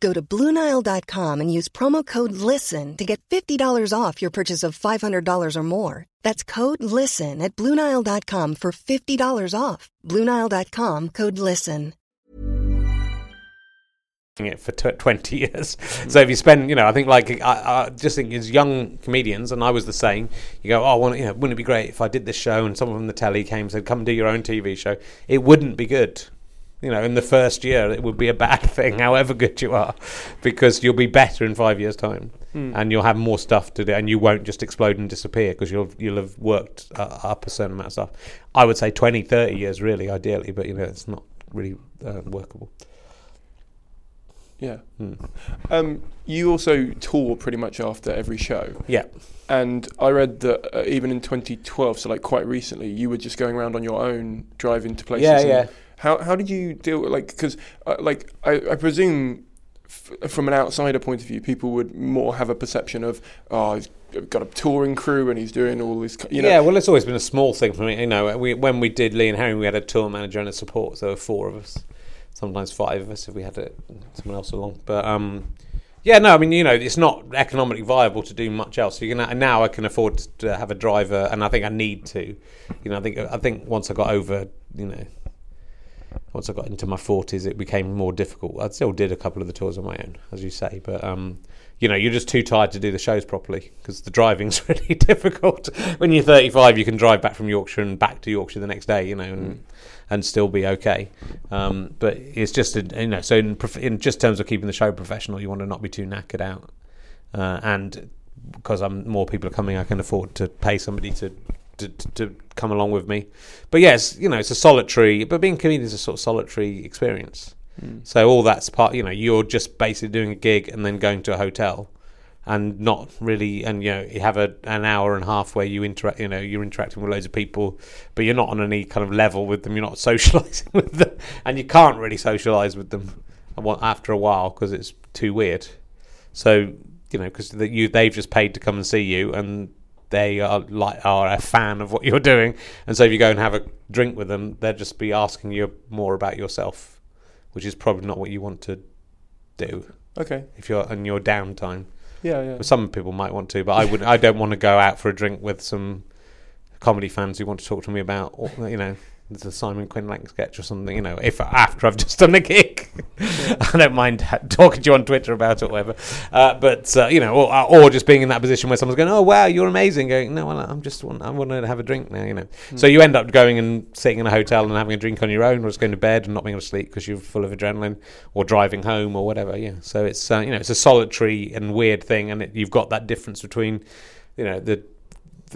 Go to BlueNile.com and use promo code LISTEN to get $50 off your purchase of $500 or more. That's code LISTEN at BlueNile.com for $50 off. BlueNile.com code LISTEN. it for tw 20 years. So if you spend, you know, I think like I, I just think as young comedians, and I was the same. You go, oh, well, you know, wouldn't it be great if I did this show and someone from the telly came and said, come do your own TV show? It wouldn't be good. You know, in the first year, it would be a bad thing, however good you are, because you'll be better in five years' time, and you'll have more stuff to do, and you won't just explode and disappear because you'll you'll have worked uh, up a certain amount of stuff. I would say 20, 30 years, really, ideally, but you know, it's not really uh, workable. Yeah. Um, you also tour pretty much after every show. Yeah. And I read that uh, even in 2012, so like quite recently, you were just going around on your own, driving to places. Yeah, yeah. How how did you deal with, like because uh, like I, I presume f- from an outsider point of view, people would more have a perception of oh he's got a touring crew and he's doing all this. ki- You know, yeah, well, it's always been a small thing for me. You know, we, when we did Lee and Herring, we had a tour manager and a support. So there were four of us, sometimes five of us if we had a, someone else along. But um, yeah, no, I mean, you know, it's not economically viable to do much else. You can now I can afford to have a driver, and I think I need to. You know, I think I think once I got over, you know. Once I got into my forties, it became more difficult. I still did a couple of the tours on my own, as you say, but um, you know, you're just too tired to do the shows properly because the driving's really difficult. When you're 35, you can drive back from Yorkshire and back to Yorkshire the next day, you know, and, and still be okay. Um, but it's just, a, you know, so in, prof- in just terms of keeping the show professional, you want to not be too knackered out. Uh, and because I'm more people are coming, I can afford to pay somebody to, to to come along with me. But yes, you know, it's a solitary. But being a comedian is a sort of solitary experience. Hmm. So all that's part. You know, you're just basically doing a gig and then going to a hotel, and not really. And you know, you have a an hour and a half where you interact. You know, you're interacting with loads of people, but you're not on any kind of level with them. You're not socialising with them, and you can't really socialise with them. After a while because it's too weird. So you know, because the, you they've just paid to come and see you, and they are like are a fan of what you're doing, and so if you go and have a drink with them, they'll just be asking you more about yourself, which is probably not what you want to do Okay. if you're in your downtime. Yeah, yeah. Some people might want to, but I would. I don't want to go out for a drink with some comedy fans who want to talk to me about, you know, the Simon Quinlank sketch or something. You know, if after I've just done a gig, I don't mind ha- talking to you on Twitter about it or whatever. Uh, but uh, you know, or, or just being in that position where someone's going, "Oh wow, you're amazing," going, "No, well, I'm just want, I want to have a drink now." You know, so you end up going and sitting in a hotel and having a drink on your own, or just going to bed and not being able to sleep because you're full of adrenaline, or driving home or whatever. Yeah, so it's uh, you know, it's a solitary and weird thing, and it, you've got that difference between, you know, the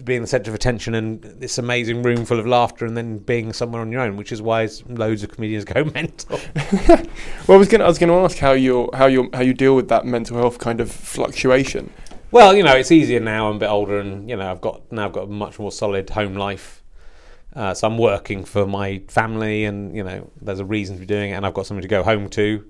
being the centre of attention and this amazing room full of laughter, and then being somewhere on your own, which is why loads of comedians go mental. Well, I was was gonna ask how you how you how you deal with that mental health kind of fluctuation. Well, you know, it's easier now. I'm a bit older, and you know, I've got now I've got a much more solid home life. Uh, so I'm working for my family, and you know, there's a reason for doing it, and I've got something to go home to.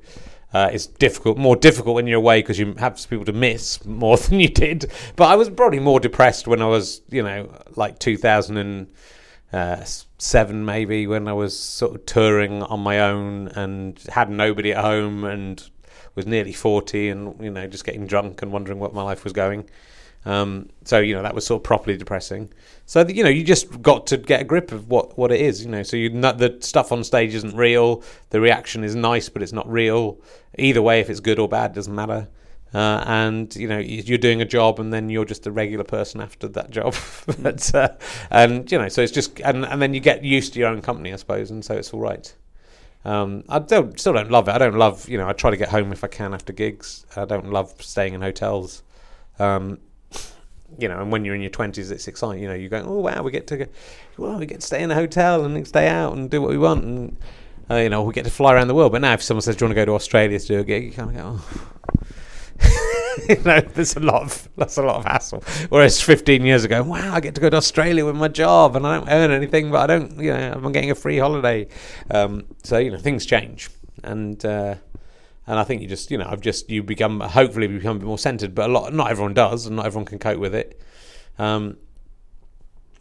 Uh, it's difficult, more difficult when you're away because you have people to miss more than you did. But I was probably more depressed when I was, you know, like 2007 maybe, when I was sort of touring on my own and had nobody at home and was nearly 40 and, you know, just getting drunk and wondering what my life was going. Um, so you know that was sort of properly depressing. So you know you just got to get a grip of what, what it is. You know, so you know, the stuff on stage isn't real. The reaction is nice, but it's not real. Either way, if it's good or bad, doesn't matter. Uh, and you know you're doing a job, and then you're just a regular person after that job. but uh, and you know, so it's just and and then you get used to your own company, I suppose, and so it's all right. Um, I don't still don't love it. I don't love you know. I try to get home if I can after gigs. I don't love staying in hotels. Um, you know, and when you're in your twenties, it's exciting. You know, you go, oh wow, we get to go, well, we get to stay in a hotel and stay out and do what we want, and uh, you know, we get to fly around the world. But now, if someone says, "Do you want to go to Australia to do a gig?" you kind of go, oh. you know, there's a lot of that's a lot of hassle. Whereas 15 years ago, wow, I get to go to Australia with my job and I don't earn anything, but I don't, you know, I'm getting a free holiday. Um, so you know, things change, and uh, and I think you just, you know, I've just you become hopefully become a bit more centered, but a lot, not everyone does, and not everyone can cope with it. Um,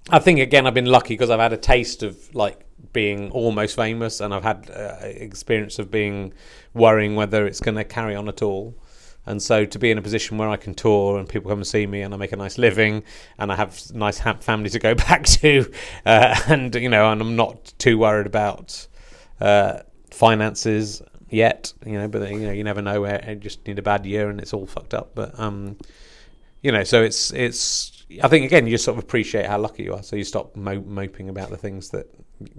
I think again, I've been lucky because I've had a taste of like being almost famous, and I've had uh, experience of being worrying whether it's going to carry on at all. And so to be in a position where I can tour and people come and see me, and I make a nice living, and I have nice family to go back to, uh, and you know, and I'm not too worried about uh, finances yet, you know. But you know, you never know. Where you just need a bad year and it's all fucked up. But um, you know, so it's it's. I think again, you sort of appreciate how lucky you are, so you stop mo- moping about the things that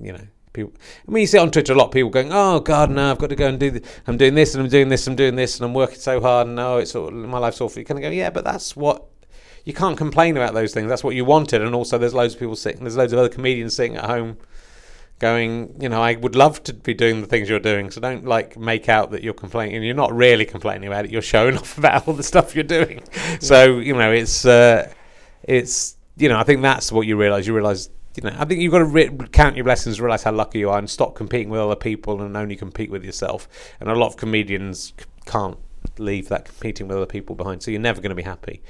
you know. People, I mean, you see on Twitter a lot. of People going, "Oh God, no! I've got to go and do. Th- I'm doing this, and I'm doing this, and I'm doing this, and I'm working so hard. And no, it's all, my life's awful." You kind of go, "Yeah, but that's what you can't complain about those things. That's what you wanted." And also, there's loads of people sitting. There's loads of other comedians sitting at home going, you know, I would love to be doing the things you're doing. So don't like make out that you're complaining. You're not really complaining about it. You're showing off about all the stuff you're doing. So you know, it's uh, it's you know, I think that's what you realise. You realise. You know, I think you've got to re- count your blessings, realize how lucky you are, and stop competing with other people and only compete with yourself. And a lot of comedians c- can't leave that competing with other people behind, so you're never going to be happy.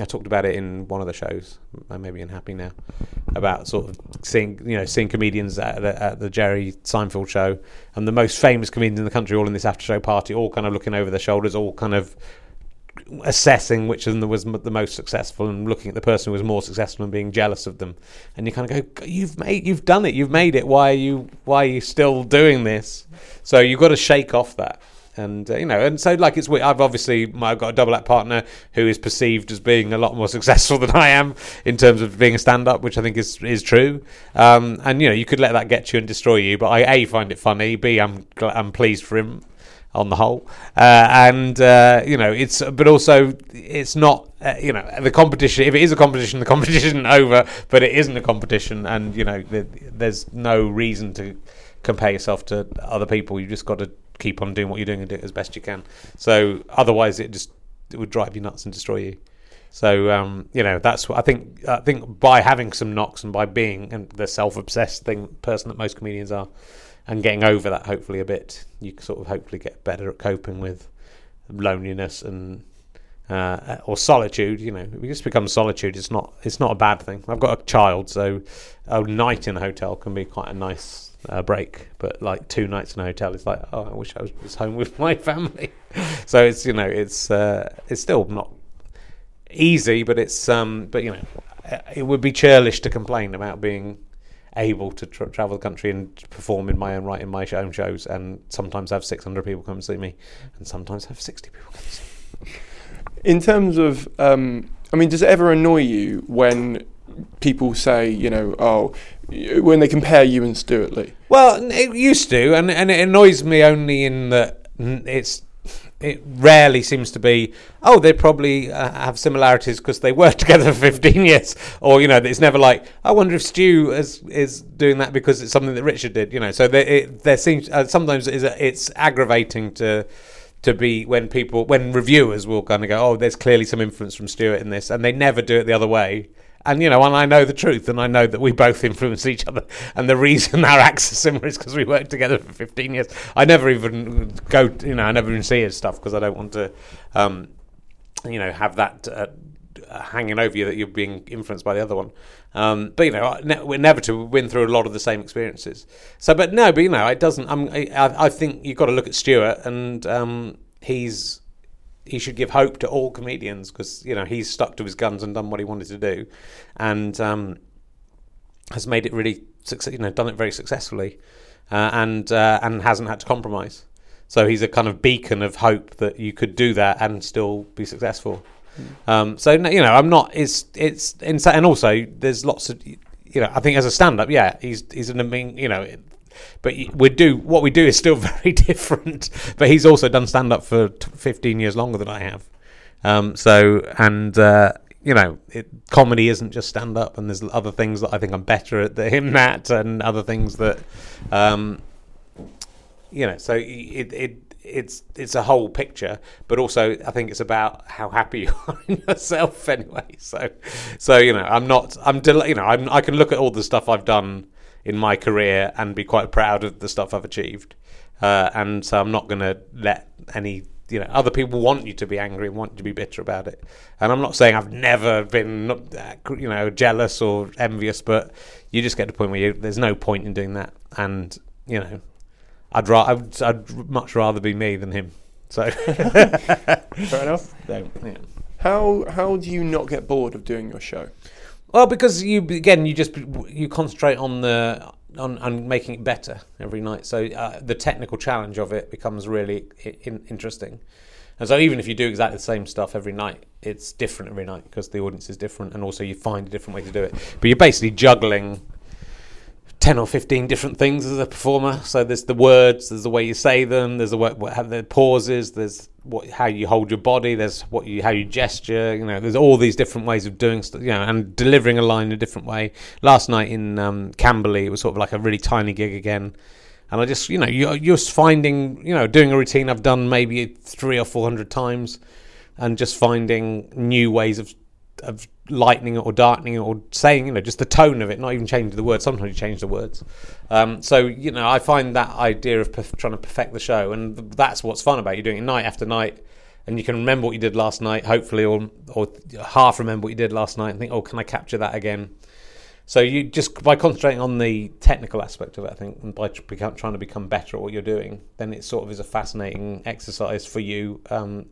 I talked about it in one of the shows, uh, maybe in Happy Now, about sort of seeing you know seeing comedians at the, at the Jerry Seinfeld show, and the most famous comedians in the country all in this after show party, all kind of looking over their shoulders, all kind of assessing which of them was the most successful and looking at the person who was more successful and being jealous of them. And you kind of go you've made you've done it you've made it why are you why are you still doing this? So you've got to shake off that and uh, you know and so like it's weird. I've obviously I've got a double act partner who is perceived as being a lot more successful than I am in terms of being a stand up which I think is is true um, and you know you could let that get you and destroy you but I a find it funny b I'm I'm pleased for him on the whole, uh, and uh, you know it's but also it's not uh, you know the competition. If it is a competition, the competition isn't over, but it isn't a competition, and you know th- there's no reason to compare yourself to other people. You've just got to keep on doing what you're doing and do it as best you can. So otherwise, it just it would drive you nuts and destroy you. So um, you know that's what I think. I think by having some knocks and by being and the self-obsessed thing person that most comedians are, and getting over that hopefully a bit. You sort of hopefully get better at coping with loneliness and uh, or solitude. You know, it just becomes solitude. It's not it's not a bad thing. I've got a child, so a night in a hotel can be quite a nice uh, break. But like two nights in a hotel, it's like oh, I wish I was, home with my family. so it's you know it's uh, it's still not easy, but it's um but you know it would be churlish to complain about being able to tra- travel the country and perform in my own right in my own shows and sometimes have 600 people come and see me and sometimes have 60 people come see. In terms of, um, I mean, does it ever annoy you when people say, you know, oh, when they compare you and Stewart Lee? Well, it used to, and, and it annoys me only in that it's it rarely seems to be oh they probably uh, have similarities because they worked together for 15 years or you know it's never like i wonder if stu is is doing that because it's something that richard did you know so there, it, there seems uh, sometimes it's, it's aggravating to to be when people when reviewers will kind of go oh there's clearly some influence from stewart in this and they never do it the other way and you know, and I know the truth, and I know that we both influence each other. And the reason our acts are similar is because we worked together for 15 years. I never even go, you know, I never even see his stuff because I don't want to, um, you know, have that uh, hanging over you that you're being influenced by the other one. Um, but you know, we're never to win through a lot of the same experiences. So, but no, but you know, it doesn't. I'm, I, I think you've got to look at Stewart, and um, he's he should give hope to all comedians because you know he's stuck to his guns and done what he wanted to do, and um, has made it really success. You know, done it very successfully, uh, and uh, and hasn't had to compromise. So he's a kind of beacon of hope that you could do that and still be successful. Mm. Um, so you know, I'm not. It's it's insane. and also there's lots of you know. I think as a stand-up, yeah, he's he's an amazing. You know, but we do what we do is still very different. But he's also done stand up for t- 15 years longer than I have. Um, so and uh, you know, it, comedy isn't just stand up, and there's other things that I think I'm better at than him at, and other things that, um, you know, so it it it's it's a whole picture, but also I think it's about how happy you are in yourself anyway. So, so you know, I'm not I'm del- you know I'm I can look at all the stuff I've done in my career and be quite proud of the stuff I've achieved. Uh, and so I'm not going to let any you know other people want you to be angry and want you to be bitter about it. And I'm not saying I've never been you know jealous or envious, but you just get to the point where you, there's no point in doing that. And you know, I'd, ra- I'd, I'd much rather be me than him. So fair enough. So, yeah. How how do you not get bored of doing your show? Well, because you again, you just you concentrate on the on, on making it better every night. So uh, the technical challenge of it becomes really in, interesting. And so even if you do exactly the same stuff every night, it's different every night because the audience is different, and also you find a different way to do it. But you're basically juggling 10 or 15 different things as a performer. So there's the words, there's the way you say them, there's the the pauses, there's what how you hold your body, there's what you how you gesture, you know, there's all these different ways of doing stuff, you know, and delivering a line in a different way. Last night in um, Camberley, it was sort of like a really tiny gig again. And I just, you know, you're, you're finding, you know, doing a routine I've done maybe three or four hundred times and just finding new ways of of lightening it or darkening it or saying, you know, just the tone of it, not even changing the words. Sometimes you change the words. Um, so, you know, I find that idea of perf- trying to perfect the show, and that's what's fun about you doing it night after night. And you can remember what you did last night, hopefully, or or half remember what you did last night, and think, oh, can I capture that again? So you just by concentrating on the technical aspect of it, I think, and by trying to become better at what you're doing, then it sort of is a fascinating exercise for you. Um,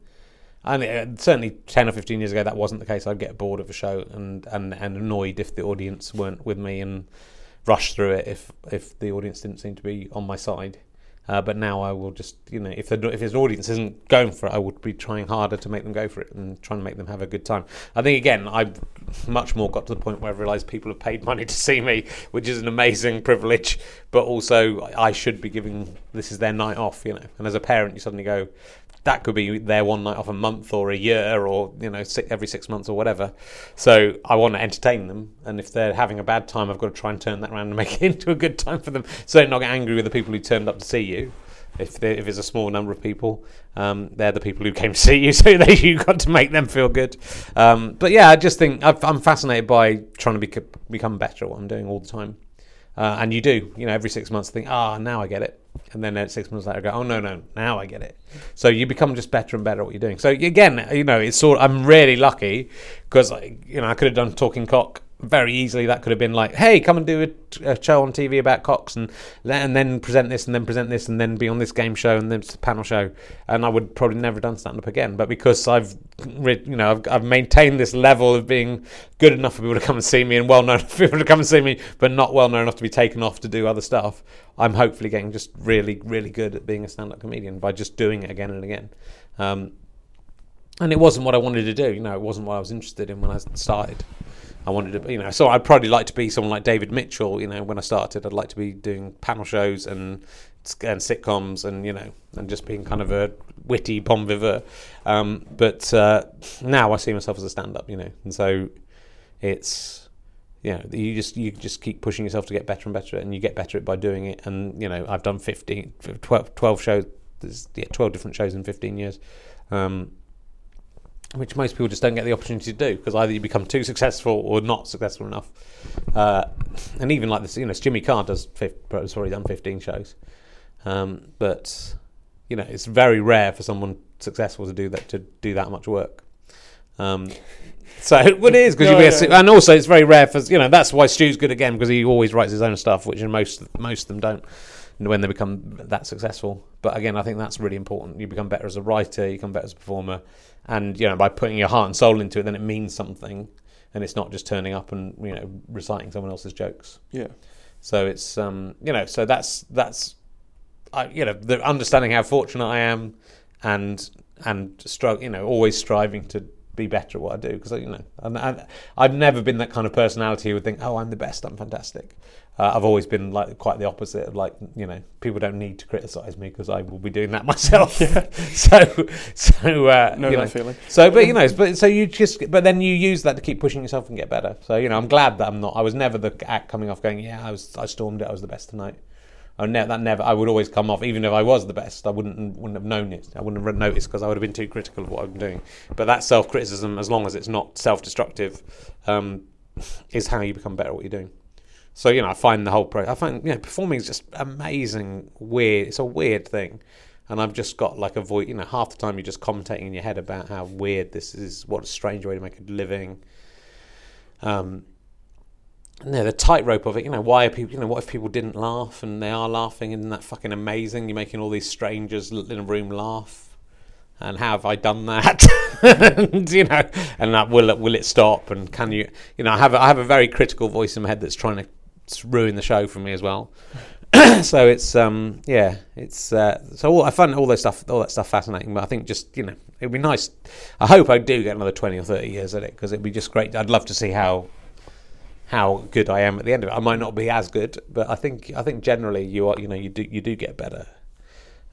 and it, certainly 10 or 15 years ago that wasn't the case i'd get bored of a show and, and, and annoyed if the audience weren't with me and rush through it if if the audience didn't seem to be on my side uh, but now I will just, you know, if the if his audience isn't going for it, I would be trying harder to make them go for it and trying to make them have a good time. I think again, I've much more got to the point where I've realised people have paid money to see me, which is an amazing privilege. But also, I should be giving this is their night off, you know. And as a parent, you suddenly go, that could be their one night off a month or a year or you know every six months or whatever. So I want to entertain them, and if they're having a bad time, I've got to try and turn that around and make it into a good time for them. So not get angry with the people who turned up to see you. If, if it's a small number of people, um, they're the people who came to see you, so they you got to make them feel good. Um, but yeah, I just think i am fascinated by trying to bec- become better at what I'm doing all the time. uh, and you do. You know, every six months, think, ah, now I get it, and then six months later, go, oh no, no, now I get it. So you become just better and better at what you're doing. So again, you know, it's sort. I'm really lucky because you know I could have done talking cock very easily that could have been like, hey, come and do a, show on TV about cocks and and then present this and then present this and then be on this game show and this panel show, and I would probably never have done stand up again. But because I've, you know, I've, I've maintained this level of being good enough for people to come and see me and well known for people to come and see me, but not well known enough to be taken off to do other stuff. I'm hopefully getting just really, really good at being a stand up comedian by just doing it again and again. Um, and it wasn't what I wanted to do. You know, it wasn't what I was interested in when I started. I wanted to, you know, so I'd probably like to be someone like David Mitchell. You know, when I started, I'd like to be doing panel shows and and sitcoms, and you know, and just being kind of a witty bon vivant. Um, but uh, now I see myself as a stand-up, you know, and so it's you know you just you just keep pushing yourself to get better and better and you get better at by doing it and you know I've done 15 12, 12 shows yeah, 12 different shows in 15 years um, which most people just don't get the opportunity to do because either you become too successful or not successful enough. Uh, and even like this, you know, Jimmy Carr does has already done 15 shows, um, but you know, it's very rare for someone successful to do that to do that much work. Um, so what it is because no, you yeah. and also it's very rare for you know that's why Stu's good again because he always writes his own stuff, which most most of them don't when they become that successful. But again, I think that's really important. You become better as a writer, you become better as a performer, and you know by putting your heart and soul into it, then it means something, and it's not just turning up and you know reciting someone else's jokes. Yeah. So it's um you know so that's that's I, you know the understanding how fortunate I am, and and struggle you know always striving to be better at what I do because you know and, and I've never been that kind of personality who would think oh I'm the best I'm fantastic uh, I've always been like quite the opposite of like you know people don't need to criticize me because I will be doing that myself. Yeah. so so uh, know that know, feeling. So but you know but so you just but then you use that to keep pushing yourself and get better. So you know I'm glad that I'm not. I was never the act coming off going yeah I was I stormed it I was the best tonight. I ne- that never I would always come off even if I was the best I wouldn't wouldn't have known it I wouldn't have noticed because I would have been too critical of what I'm doing. But that self criticism as long as it's not self destructive um, is how you become better at what you're doing. So you know, I find the whole pro. I find you know, performing is just amazing. Weird. It's a weird thing, and I've just got like a voice. You know, half the time you're just commentating in your head about how weird this is. What a strange way to make a living. Um, you know, the tightrope of it. You know, why are people? You know, what if people didn't laugh and they are laughing? Isn't that fucking amazing? You're making all these strangers in a room laugh. And have I done that? and, you know, and that will it will it stop? And can you? You know, I have a, I have a very critical voice in my head that's trying to ruin the show for me as well. so it's um yeah it's uh, so all, I find all those stuff all that stuff fascinating but I think just you know it'd be nice I hope I do get another 20 or 30 years at it because it'd be just great. I'd love to see how how good I am at the end of it. I might not be as good but I think I think generally you are you know you do you do get better.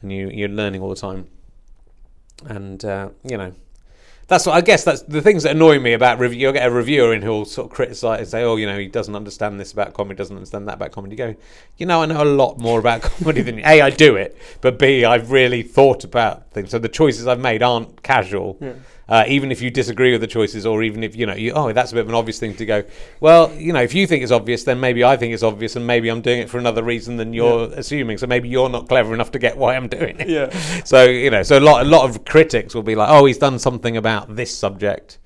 And you you're learning all the time. And uh, you know that's what I guess that's the things that annoy me about review. You'll get a reviewer in who'll sort of criticise and say, "Oh, you know, he doesn't understand this about comedy, doesn't understand that about comedy." You go, you know, I know a lot more about comedy than you. A, I do it, but B, I've really thought about things. So the choices I've made aren't casual. Yeah uh, even if you disagree with the choices, or even if you know, you, oh, that's a bit of an obvious thing to go. Well, you know, if you think it's obvious, then maybe I think it's obvious, and maybe I'm doing it for another reason than you're yeah. assuming. So maybe you're not clever enough to get why I'm doing it. Yeah. So you know, so a lot, a lot of critics will be like, oh, he's done something about this subject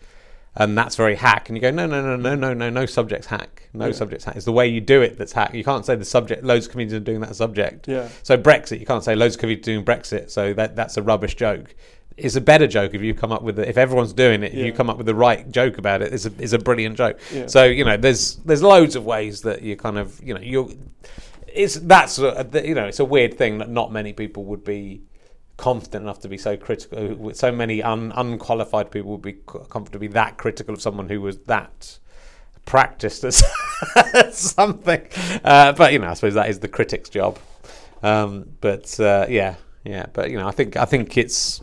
and that's very hack. And you go, no, no, no, no, no, no, no subject's hack. No yeah. subject's hack. It's the way you do it that's hack. You can't say the subject. Loads of comedians are doing that subject. Yeah. So Brexit, you can't say loads of comedians are doing Brexit. So that that's a rubbish joke it's a better joke if you come up with it. If everyone's doing it, yeah. you come up with the right joke about it. It's a it's a brilliant joke. Yeah. So you know, there's there's loads of ways that you kind of you know you it's that's a, you know it's a weird thing that not many people would be confident enough to be so critical. So many un, unqualified people would be confident to be that critical of someone who was that practiced as something. Uh, but you know, I suppose that is the critic's job. Um, but uh, yeah, yeah. But you know, I think I think it's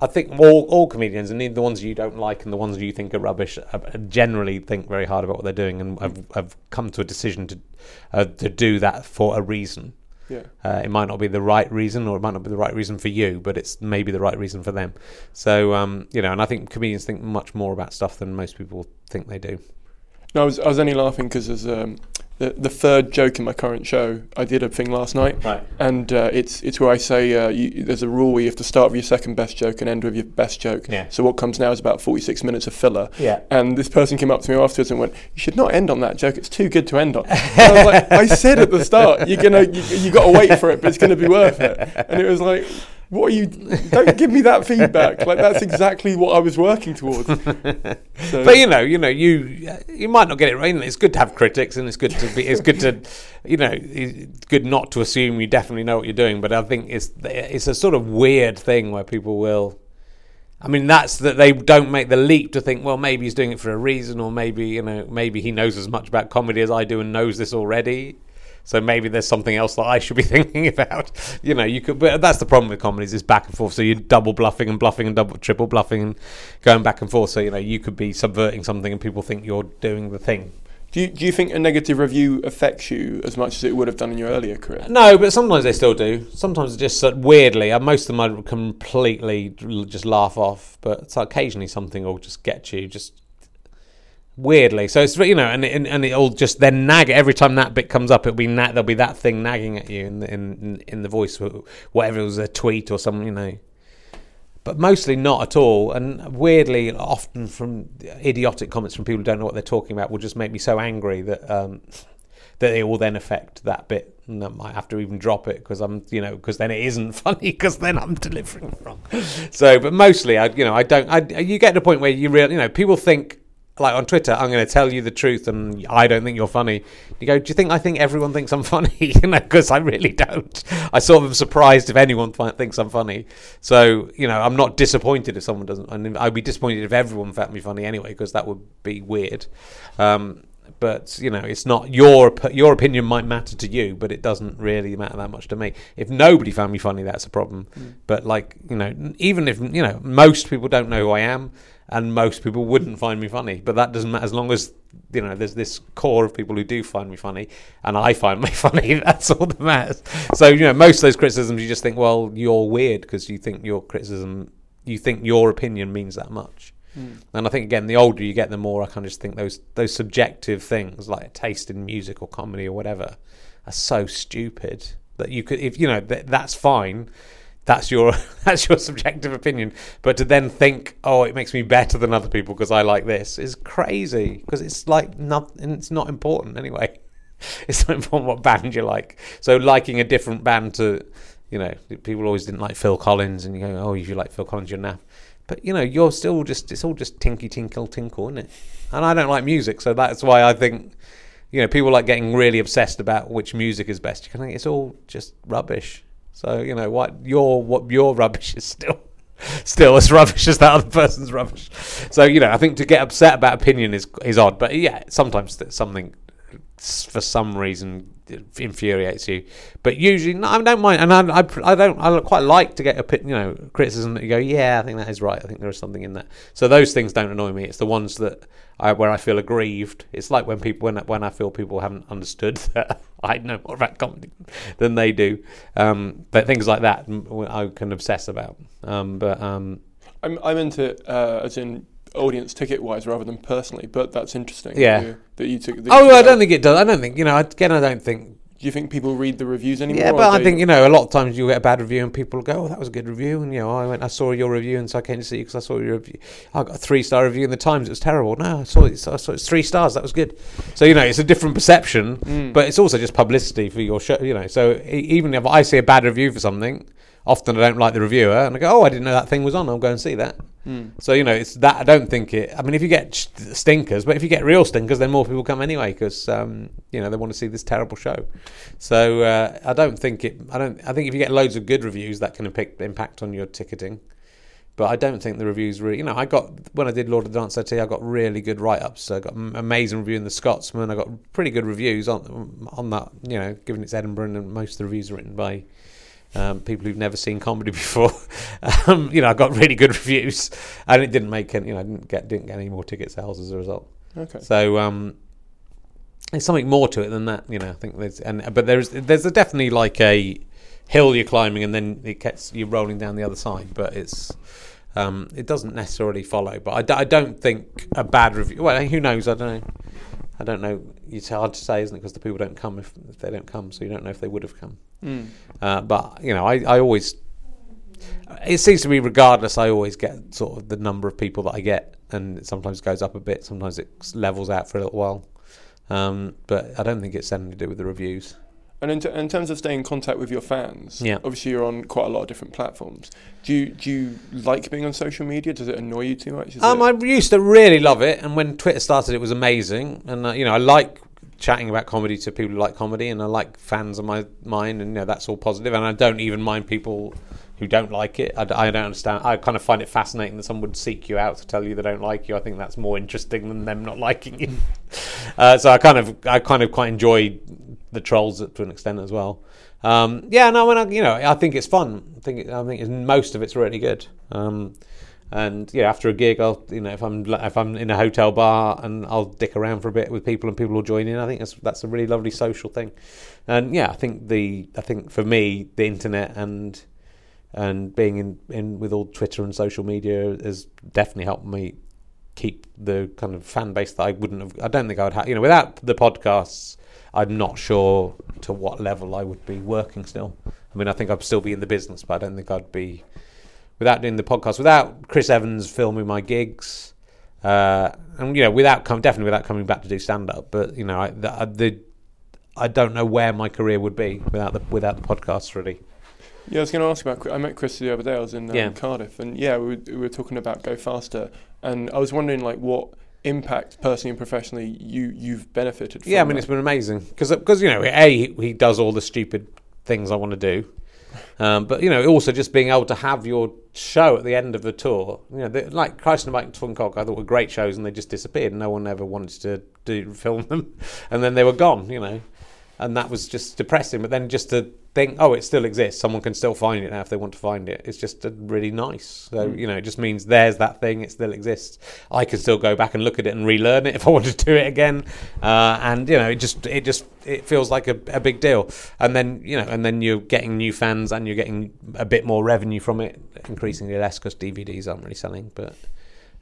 I think all, all comedians, and even the ones you don't like and the ones you think are rubbish, uh, generally think very hard about what they're doing and have, have come to a decision to uh, to do that for a reason. Yeah. Uh, it might not be the right reason, or it might not be the right reason for you, but it's maybe the right reason for them. So, um, you know, and I think comedians think much more about stuff than most people think they do. No, I was, I was only laughing because there's um, the, the third joke in my current show. I did a thing last night, Right. and uh, it's it's where I say uh, you, there's a rule where you have to start with your second best joke and end with your best joke. Yeah. So what comes now is about 46 minutes of filler. Yeah. And this person came up to me afterwards and went, "You should not end on that joke. It's too good to end on." And I was like, "I said at the start, you're gonna you, you got to wait for it, but it's gonna be worth it." And it was like. What are you? Don't give me that feedback. Like that's exactly what I was working towards. So- But you know, you know, you you might not get it right. It's good to have critics, and it's good to be. It's good to, you know, it's good not to assume you definitely know what you're doing. But I think it's it's a sort of weird thing where people will. I mean, that's that they don't make the leap to think, well, maybe he's doing it for a reason, or maybe you know, maybe he knows as much about comedy as I do and knows this already. So maybe there's something else that I should be thinking about. You know, you could. But that's the problem with comedies is back and forth. So you're double bluffing and bluffing and double triple bluffing and going back and forth. So you know, you could be subverting something and people think you're doing the thing. Do you, do you think a negative review affects you as much as it would have done in your earlier career? No, but sometimes they still do. Sometimes it's just weirdly. uh, Most of them I completely just laugh off, but occasionally something will just get you just weirdly. So it's you know, and and, and it'll just then nag every time that bit comes up. It'll be na- there'll be that thing nagging at you in the, in in the voice, whatever it was a tweet or something, you know. But mostly not at all, and weirdly, often from idiotic comments from people who don't know what they're talking about will just make me so angry that um, that it will then affect that bit, and I might have to even drop it because I'm, you know, because then it isn't funny because then I'm delivering wrong. So, but mostly, I, you know, I don't. I, you get to a point where you really, you know, people think like on Twitter, I'm going to tell you the truth, and I don't think you're funny. You go, do you think I think everyone thinks I'm funny? you know, because I really don't. I sort of am surprised if anyone fi- thinks I'm funny. So you know, I'm not disappointed if someone doesn't. And I'd be disappointed if everyone found me funny anyway, because that would be weird. Um, but you know, it's not your your opinion might matter to you, but it doesn't really matter that much to me. If nobody found me funny, that's a problem. But like you know, even if you know, most people don't know who I am, and most people wouldn't find me funny. But that doesn't matter as long as you know there's this core of people who do find me funny, and I find me funny. That's all that matters. So you know, most of those criticisms, you just think, well, you're weird because you think your criticism, you think your opinion means that much. Hmm. And I think again, the older you get, the more I kind of just think those those subjective things like taste in music or comedy or whatever are so stupid that you could, if you know, th- that's fine. That's your that's your subjective opinion. But to then think, oh, it makes me better than other people because I like this is crazy. Because it's like not, and it's not important anyway. It's not important what band you like. So liking a different band to, you know, people always didn't like Phil Collins, and you go, oh, if you like Phil Collins, you're naff. But you know, you're still just it's all just tinky tinkle tinkle, isn't it? And I don't like music, so that's why I think you know people like getting really obsessed about which music is best. You can think it's all just rubbish. So you know what your what your rubbish is still still as rubbish as that other person's rubbish. So you know, I think to get upset about opinion is is odd, but yeah, sometimes something for some reason infuriates you. But usually, no, I don't mind, and I, I, I don't. I quite like to get a you know criticism that you go, yeah, I think that is right. I think there is something in that. So those things don't annoy me. It's the ones that I, where I feel aggrieved. It's like when people when when I feel people haven't understood that I know more about comedy than they do. Um, but things like that I can obsess about. Um, but um, I'm I'm into uh, as in audience ticket wise rather than personally, but that's interesting. that Yeah. you- that you took. that oh, I don't think it does. I don't think you know. Again, I don't think Do you think people read the reviews anymore? Yeah, but I think you know a lot of times you get a bad review and people go, "Oh, that was a good review," and you know, I went, I saw your review, and so I came to see you because I saw your review. I got a three star review in the Times. It was terrible. No, I saw it. I saw it's three stars. That was good. So you know, it's a different perception, Mm. but it's also just publicity for your show. You know, so even if I see a bad review for something, often I don't like the reviewer, and I go, "Oh, I didn't know that thing was on. I'll go and see that." Mm. So you know, it's that I don't think it. I mean, if you get stinkers, but if you get real stinkers, then more people come anyway because um, you know they want to see this terrible show. So uh, I don't think it. I don't. I think if you get loads of good reviews, that can impact impact on your ticketing. But I don't think the reviews really. You know, I got when I did Lord of the Dance Settee, I got really good write ups. I got amazing review in the Scotsman. I got pretty good reviews on on that. You know, given it's Edinburgh, and most of the reviews are written by um, people who've never seen comedy before. um, you know, I got really good reviews, and it didn't make any, you know, I didn't get didn't get any more ticket sales as a result. Okay. So um, there's something more to it than that, you know. I think there's and but there's there's a definitely like a hill you're climbing, and then it gets you rolling down the other side. But it's um, it doesn't necessarily follow. But I, d- I don't think a bad review. Well, who knows? I don't know. I don't know. It's hard to say, isn't it? Because the people don't come if, if they don't come, so you don't know if they would have come. Mm. Uh, but you know, I, I always. It seems to me, regardless, I always get sort of the number of people that I get, and it sometimes goes up a bit, sometimes it levels out for a little while. Um, but I don't think it's anything to do with the reviews. And in, t- in terms of staying in contact with your fans, Yeah. obviously you're on quite a lot of different platforms. Do you do you like being on social media? Does it annoy you too much? Is Um, it- I used to really love it, and when Twitter started, it was amazing. And uh, you know, I like chatting about comedy to people who like comedy, and I like fans of my mine, and you know, that's all positive. And I don't even mind people who don't like it. I don't understand. I kind of find it fascinating that someone would seek you out to tell you they don't like you. I think that's more interesting than them not liking you. uh, so I kind of, I kind of quite enjoy the trolls to an extent as well. Um, yeah, no, when I, you know, I think it's fun. I think, I think most of it's really good. Um, and yeah, after a gig, I'll you know if I'm if I'm in a hotel bar and I'll dick around for a bit with people and people will join in. I think that's that's a really lovely social thing. And yeah, I think the I think for me the internet and and being in, in with all Twitter and social media has definitely helped me keep the kind of fan base that I wouldn't have. I don't think I would have. You know, without the podcasts, I'm not sure to what level I would be working still. I mean, I think I'd still be in the business, but I don't think I'd be without doing the podcast, without Chris Evans filming my gigs, uh, and you know, without com- definitely without coming back to do stand up. But you know, I, the, the I don't know where my career would be without the without the podcast. Really, Yeah, I was going to ask about. I met Chris the other day. I was in um, Yeah. Cardiff, and yeah, we were, we were talking about Go Faster, and I was wondering like what impact personally and professionally you you've benefited. from yeah. I mean, that. it's been amazing because because you know, a he, he does all the stupid things I want to do. Um, but you know, also just being able to have your show at the end of the tour, you know, the, like Christ on a Bike and Talking Cock, I thought were great shows, and they just disappeared. No one ever wanted to do film them, and then they were gone. You know, and that was just depressing. But then just to oh, it still exists. Someone can still find it now if they want to find it. It's just really nice. So you know, it just means there's that thing. It still exists. I can still go back and look at it and relearn it if I wanted to do it again. Uh, and you know, it just it just it feels like a, a big deal. And then you know, and then you're getting new fans and you're getting a bit more revenue from it. Increasingly less because DVDs aren't really selling, but.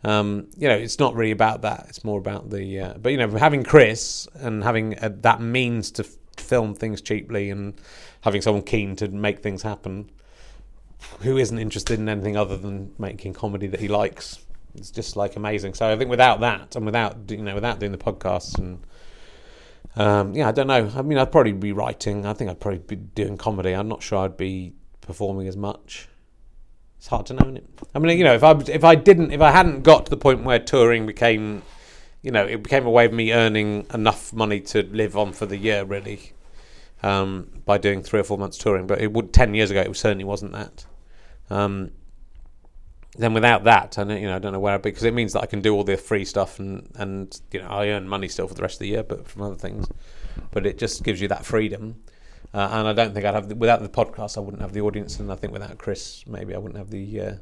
Um, you know, it's not really about that. It's more about the. Uh, but you know, having Chris and having uh, that means to f- film things cheaply and having someone keen to make things happen, who isn't interested in anything other than making comedy that he likes. It's just like amazing. So I think without that and without you know without doing the podcasts and um, yeah, I don't know. I mean, I'd probably be writing. I think I'd probably be doing comedy. I'm not sure I'd be performing as much. It's hard to know. It? I mean, you know, if I if I didn't, if I hadn't got to the point where touring became, you know, it became a way of me earning enough money to live on for the year, really, um, by doing three or four months touring. But it would ten years ago, it certainly wasn't that. Um, then without that, I don't, you know, I don't know where I'd be because it means that I can do all the free stuff and and you know I earn money still for the rest of the year, but from other things. But it just gives you that freedom. Uh, and I don't think I'd have the, without the podcast, I wouldn't have the audience, and I think without Chris, maybe I wouldn't have the uh,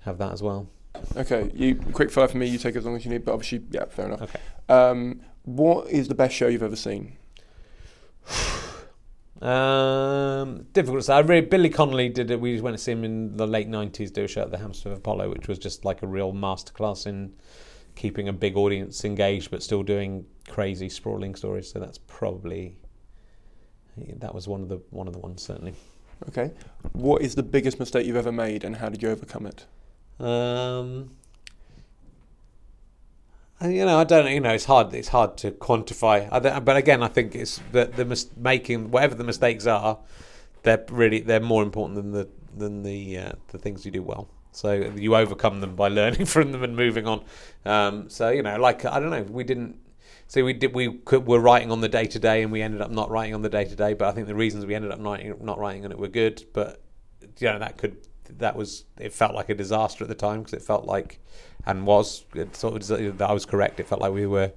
have that as well. Okay, you quick fire for me. You take as long as you need, but obviously, yeah, fair enough. Okay. Um, what is the best show you've ever seen? Um, difficult to say. I really, Billy Connolly did it. We went to see him in the late nineties do a show at the Hammersmith Apollo, which was just like a real masterclass in keeping a big audience engaged, but still doing crazy sprawling stories. So that's probably that was one of the one of the ones certainly. Okay, what is the biggest mistake you've ever made, and how did you overcome it? Um, you know, I don't. You know, it's hard. It's hard to quantify. But again, I think it's that the mis- making whatever the mistakes are, they're really they're more important than the than the uh, the things you do well. So you overcome them by learning from them and moving on. Um, so you know, like I don't know, we didn't. So we did. We could, were writing on the Day Today, and we ended up not writing on the Day Today. But I think the reasons we ended up not not writing on it were good. But you know, that could that was it felt like a disaster at the time because it felt like and was it sort of that I was correct. It felt like we were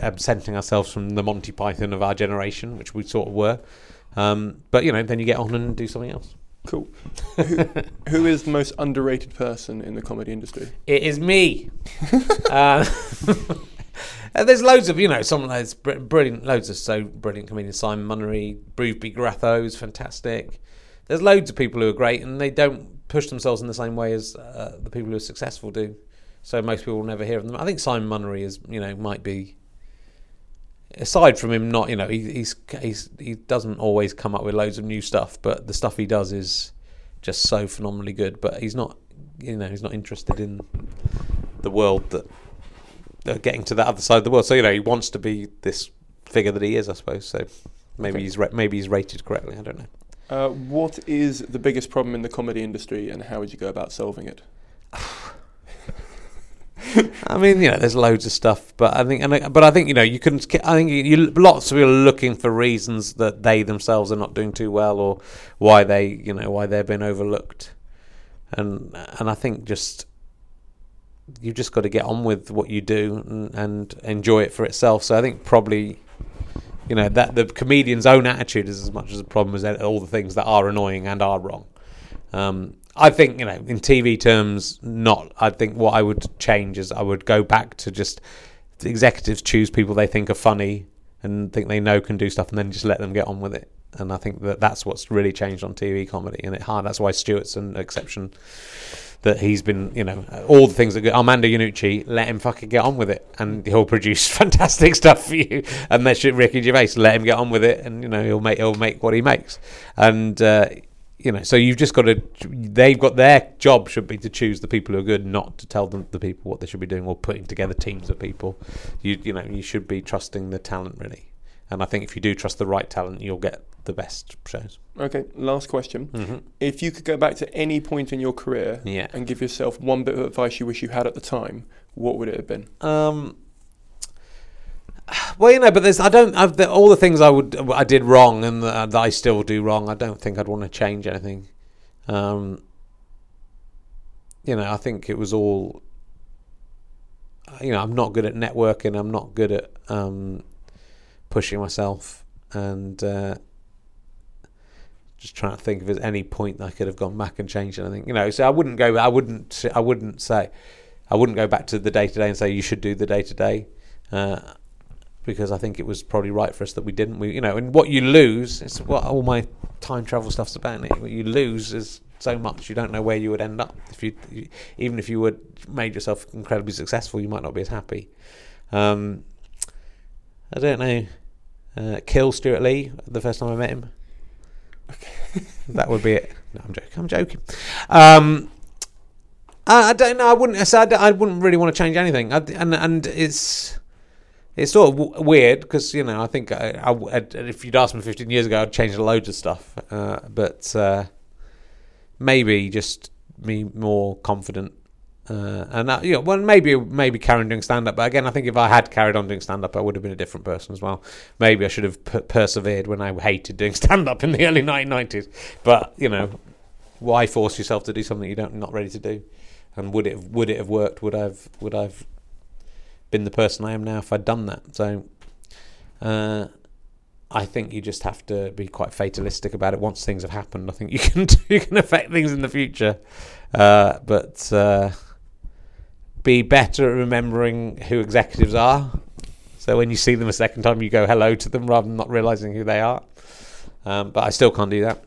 absenting ourselves from the Monty Python of our generation, which we sort of were. Um, but you know, then you get on and do something else. Cool. who, who is the most underrated person in the comedy industry? It is me. uh, there's loads of you know someone that's br- brilliant, loads of so brilliant comedians. Simon Munnery, Bruce B. Gratho's fantastic. There's loads of people who are great, and they don't push themselves in the same way as uh, the people who are successful do. So most people will never hear of them. I think Simon Munnery is you know might be aside from him, not you know, he, he's he's he doesn't always come up with loads of new stuff, but the stuff he does is just so phenomenally good. But he's not, you know, he's not interested in the world that uh, getting to that other side of the world. So you know, he wants to be this figure that he is, I suppose. So maybe Okay. he's ra- maybe he's rated correctly. I don't know. Uh, what is the biggest problem in the comedy industry, and how would you go about solving it? I mean, you know, there's loads of stuff, but I think, and but I think you know, you can. I think you, lots of people are looking for reasons that they themselves are not doing too well, or why they, you know, why they've been overlooked, and and I think just you've just got to get on with what you do and, and enjoy it for itself. So I think probably, you know, that the comedian's own attitude is as much as a problem as all the things that are annoying and are wrong. Um, I think you know, in TV terms, not. I think what I would change is I would go back to just executives choose people they think are funny and think they know can do stuff, and then just let them get on with it. And I think that that's what's really changed on TV comedy, and it hard. That's why Stewart's an exception. That he's been, you know, all the things that Armando Iannucci, let him fucking get on with it, and he'll produce fantastic stuff for you. And that's Ricky Gervais, let him get on with it, and you know he'll make he'll make what he makes. And uh, you know, so you've just got to. They've got their job should be to choose the people who are good, not to tell them the people what they should be doing or putting together teams of people. You you know you should be trusting the talent really, and I think if you do trust the right talent, you'll get the best shows. Okay, last question. Mhm. If you could go back to any point in your career Yeah. and give yourself one bit of advice you wish you had at the time, what would it have been? Um. Well, you know, but there's I don't I've, the, all the things I would I did wrong and that, that I still do wrong. I don't think I'd want to change anything. Um. You know, I think it was all. You know, I'm not good at networking. I'm not good at um, pushing myself, and uh, just trying to think if there's any point that I could have gone back and changed anything. You know, so I wouldn't go. I wouldn't. I wouldn't say. I wouldn't go back to the Day Today and say you should do the Day Today, because I think it was probably right for us that we didn't. We, you know, and what you lose is what all my time travel stuff's about. It? What you lose is so much you don't know where you would end up if you, you even if you would made yourself incredibly successful, you might not be as happy. Um, I don't know. Uh, kill Stewart Lee the first time I met him. that would be it. No, I'm joking. I'm joking. Um, I, I don't know. I wouldn't. I I wouldn't really want to change anything. I, and and it's it's sort of w- weird because you know I think I, I if you'd asked me 15 years ago, I'd change loads of stuff. Uh, but uh, maybe just be more confident. Uh, and that, you know, well, maybe maybe carrying doing stand up. But again, I think if I had carried on doing stand up, I would have been a different person as well. Maybe I should have per- persevered when I hated doing stand up in the early 1990s. But you know, why force yourself to do something you don't not ready to do? And would it would it have worked? Would I've would I've been the person I am now if I'd done that? So, uh, I think you just have to be quite fatalistic about it. Once things have happened, I think you can you can affect things in the future, uh, but uh, be better at remembering who executives are. So when you see them a second time, you go hello to them rather than not realizing who they are. Um, but I still can't do that.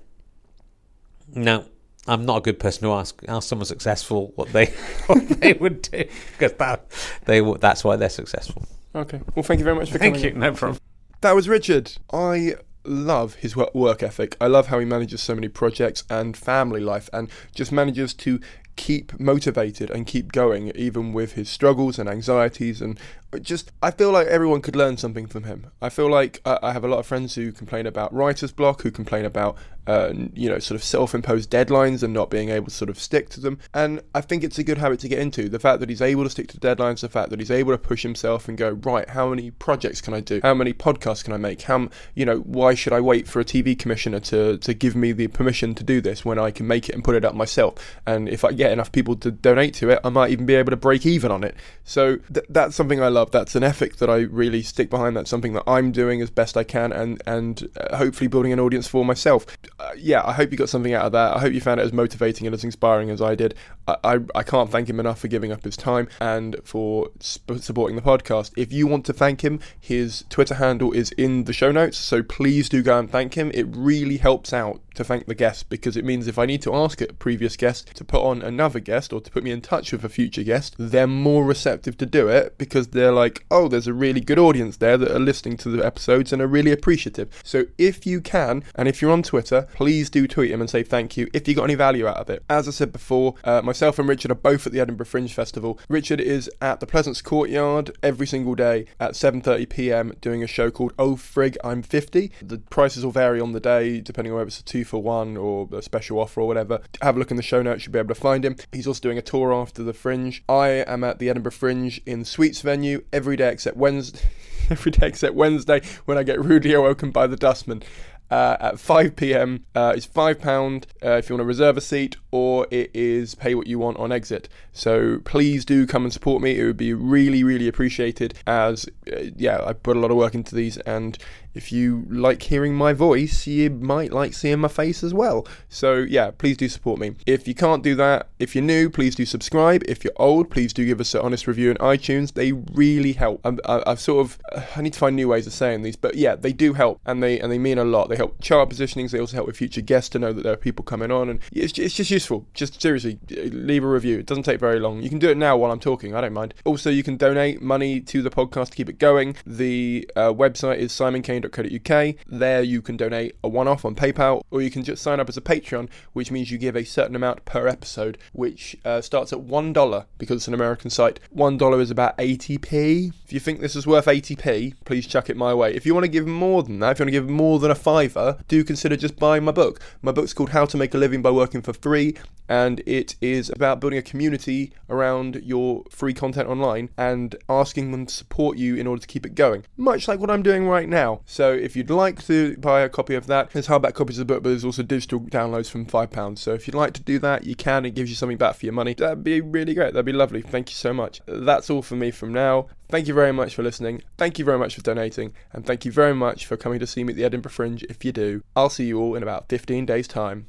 No, I'm not a good person to ask. Ask someone successful what they what they would do because that they that's why they're successful. Okay. Well, thank you very much for Thank coming. you. in. No problem. That was Richard. I love his work ethic. I love how he manages so many projects and family life and just manages to keep motivated and keep going even with his struggles and anxieties and just I feel like everyone could learn something from him. I feel like uh, I have a lot of friends who complain about writer's block, who complain about uh, you know sort of self-imposed deadlines and not being able to sort of stick to them. And I think it's a good habit to get into. The fact that he's able to stick to deadlines, the fact that he's able to push himself and go right, how many projects can I do? How many podcasts can I make? How you know why should I wait for a TV commissioner to to give me the permission to do this when I can make it and put it up myself? And if I get enough people to donate to it, I might even be able to break even on it. So th- that's something I love. That's an ethic that I really stick behind. That's something that I'm doing as best I can, and and uh, hopefully building an audience for myself. Uh, yeah, I hope you got something out of that. I hope you found it as motivating and as inspiring as I did. I I, I can't thank him enough for giving up his time and for sp- supporting the podcast. If you want to thank him, his Twitter handle is in the show notes, so please do go and thank him. It really helps out to thank the guest because it means if I need to ask a previous guest to put on another guest or to put me in touch with a future guest, they're more receptive to do it because they're like, oh, there's a really good audience there that are listening to the episodes and are really appreciative. So if you can, and if you're on Twitter, please do tweet him and say thank you if you got any value out of it. As I said before, uh, myself and Richard are both at the Edinburgh Fringe Festival. Richard is at the Pleasance Courtyard every single day at 7:30 p.m. doing a show called Oh Frig I'm 50. The prices will vary on the day depending on whether it's a two for one or a special offer or whatever. Have a look in the show notes, you'll be able to find him. He's also doing a tour after the Fringe. I am at the Edinburgh Fringe in the Sweet Venues every day except Wednesday. every day except Wednesday when I get rudely awoken by the dustman. Uh, at 5 p.m. Uh, it's five pound uh, if you want to reserve a seat, or it is pay what you want on exit. So please do come and support me. It would be really, really appreciated. As uh, yeah, I put a lot of work into these, and if you like hearing my voice, you might like seeing my face as well. So yeah, please do support me. If you can't do that, if you're new, please do subscribe. If you're old, please do give us an honest review in iTunes. They really help. i have sort of I need to find new ways of saying these, but yeah, they do help, and they and they mean a lot. They help chart positionings. They also help with future guests to know that there are people coming on, and it's just, it's just useful. Just seriously, leave a review. It doesn't take very long. You can do it now while I'm talking. I don't mind. Also, you can donate money to the podcast to keep it going. The uh, website is simonkane.co.uk. There you can donate a one-off on PayPal, or you can just sign up as a Patreon, which means you give a certain amount per episode, which uh, starts at one dollar because it's an American site. One dollar is about 80p. If you think this is worth 80p, please chuck it my way. If you want to give more than that, if you want to give more than a fiver, do consider just buying my book. My book's called How to Make a Living by Working for Free, and it is about building a community around your free content online and asking them to support you in order to keep it going, much like what I'm doing right now. So if you'd like to buy a copy of that, there's hardback copies of the book, but there's also digital downloads from £5. So if you'd like to do that, you can. It gives you something back for your money. That'd be really great. That'd be lovely. Thank you so much. That's all for me from now. Thank you very much for listening. Thank you very much for donating. And thank you very much for coming to see me at the Edinburgh Fringe if you do. I'll see you all in about 15 days' time.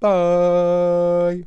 Bye.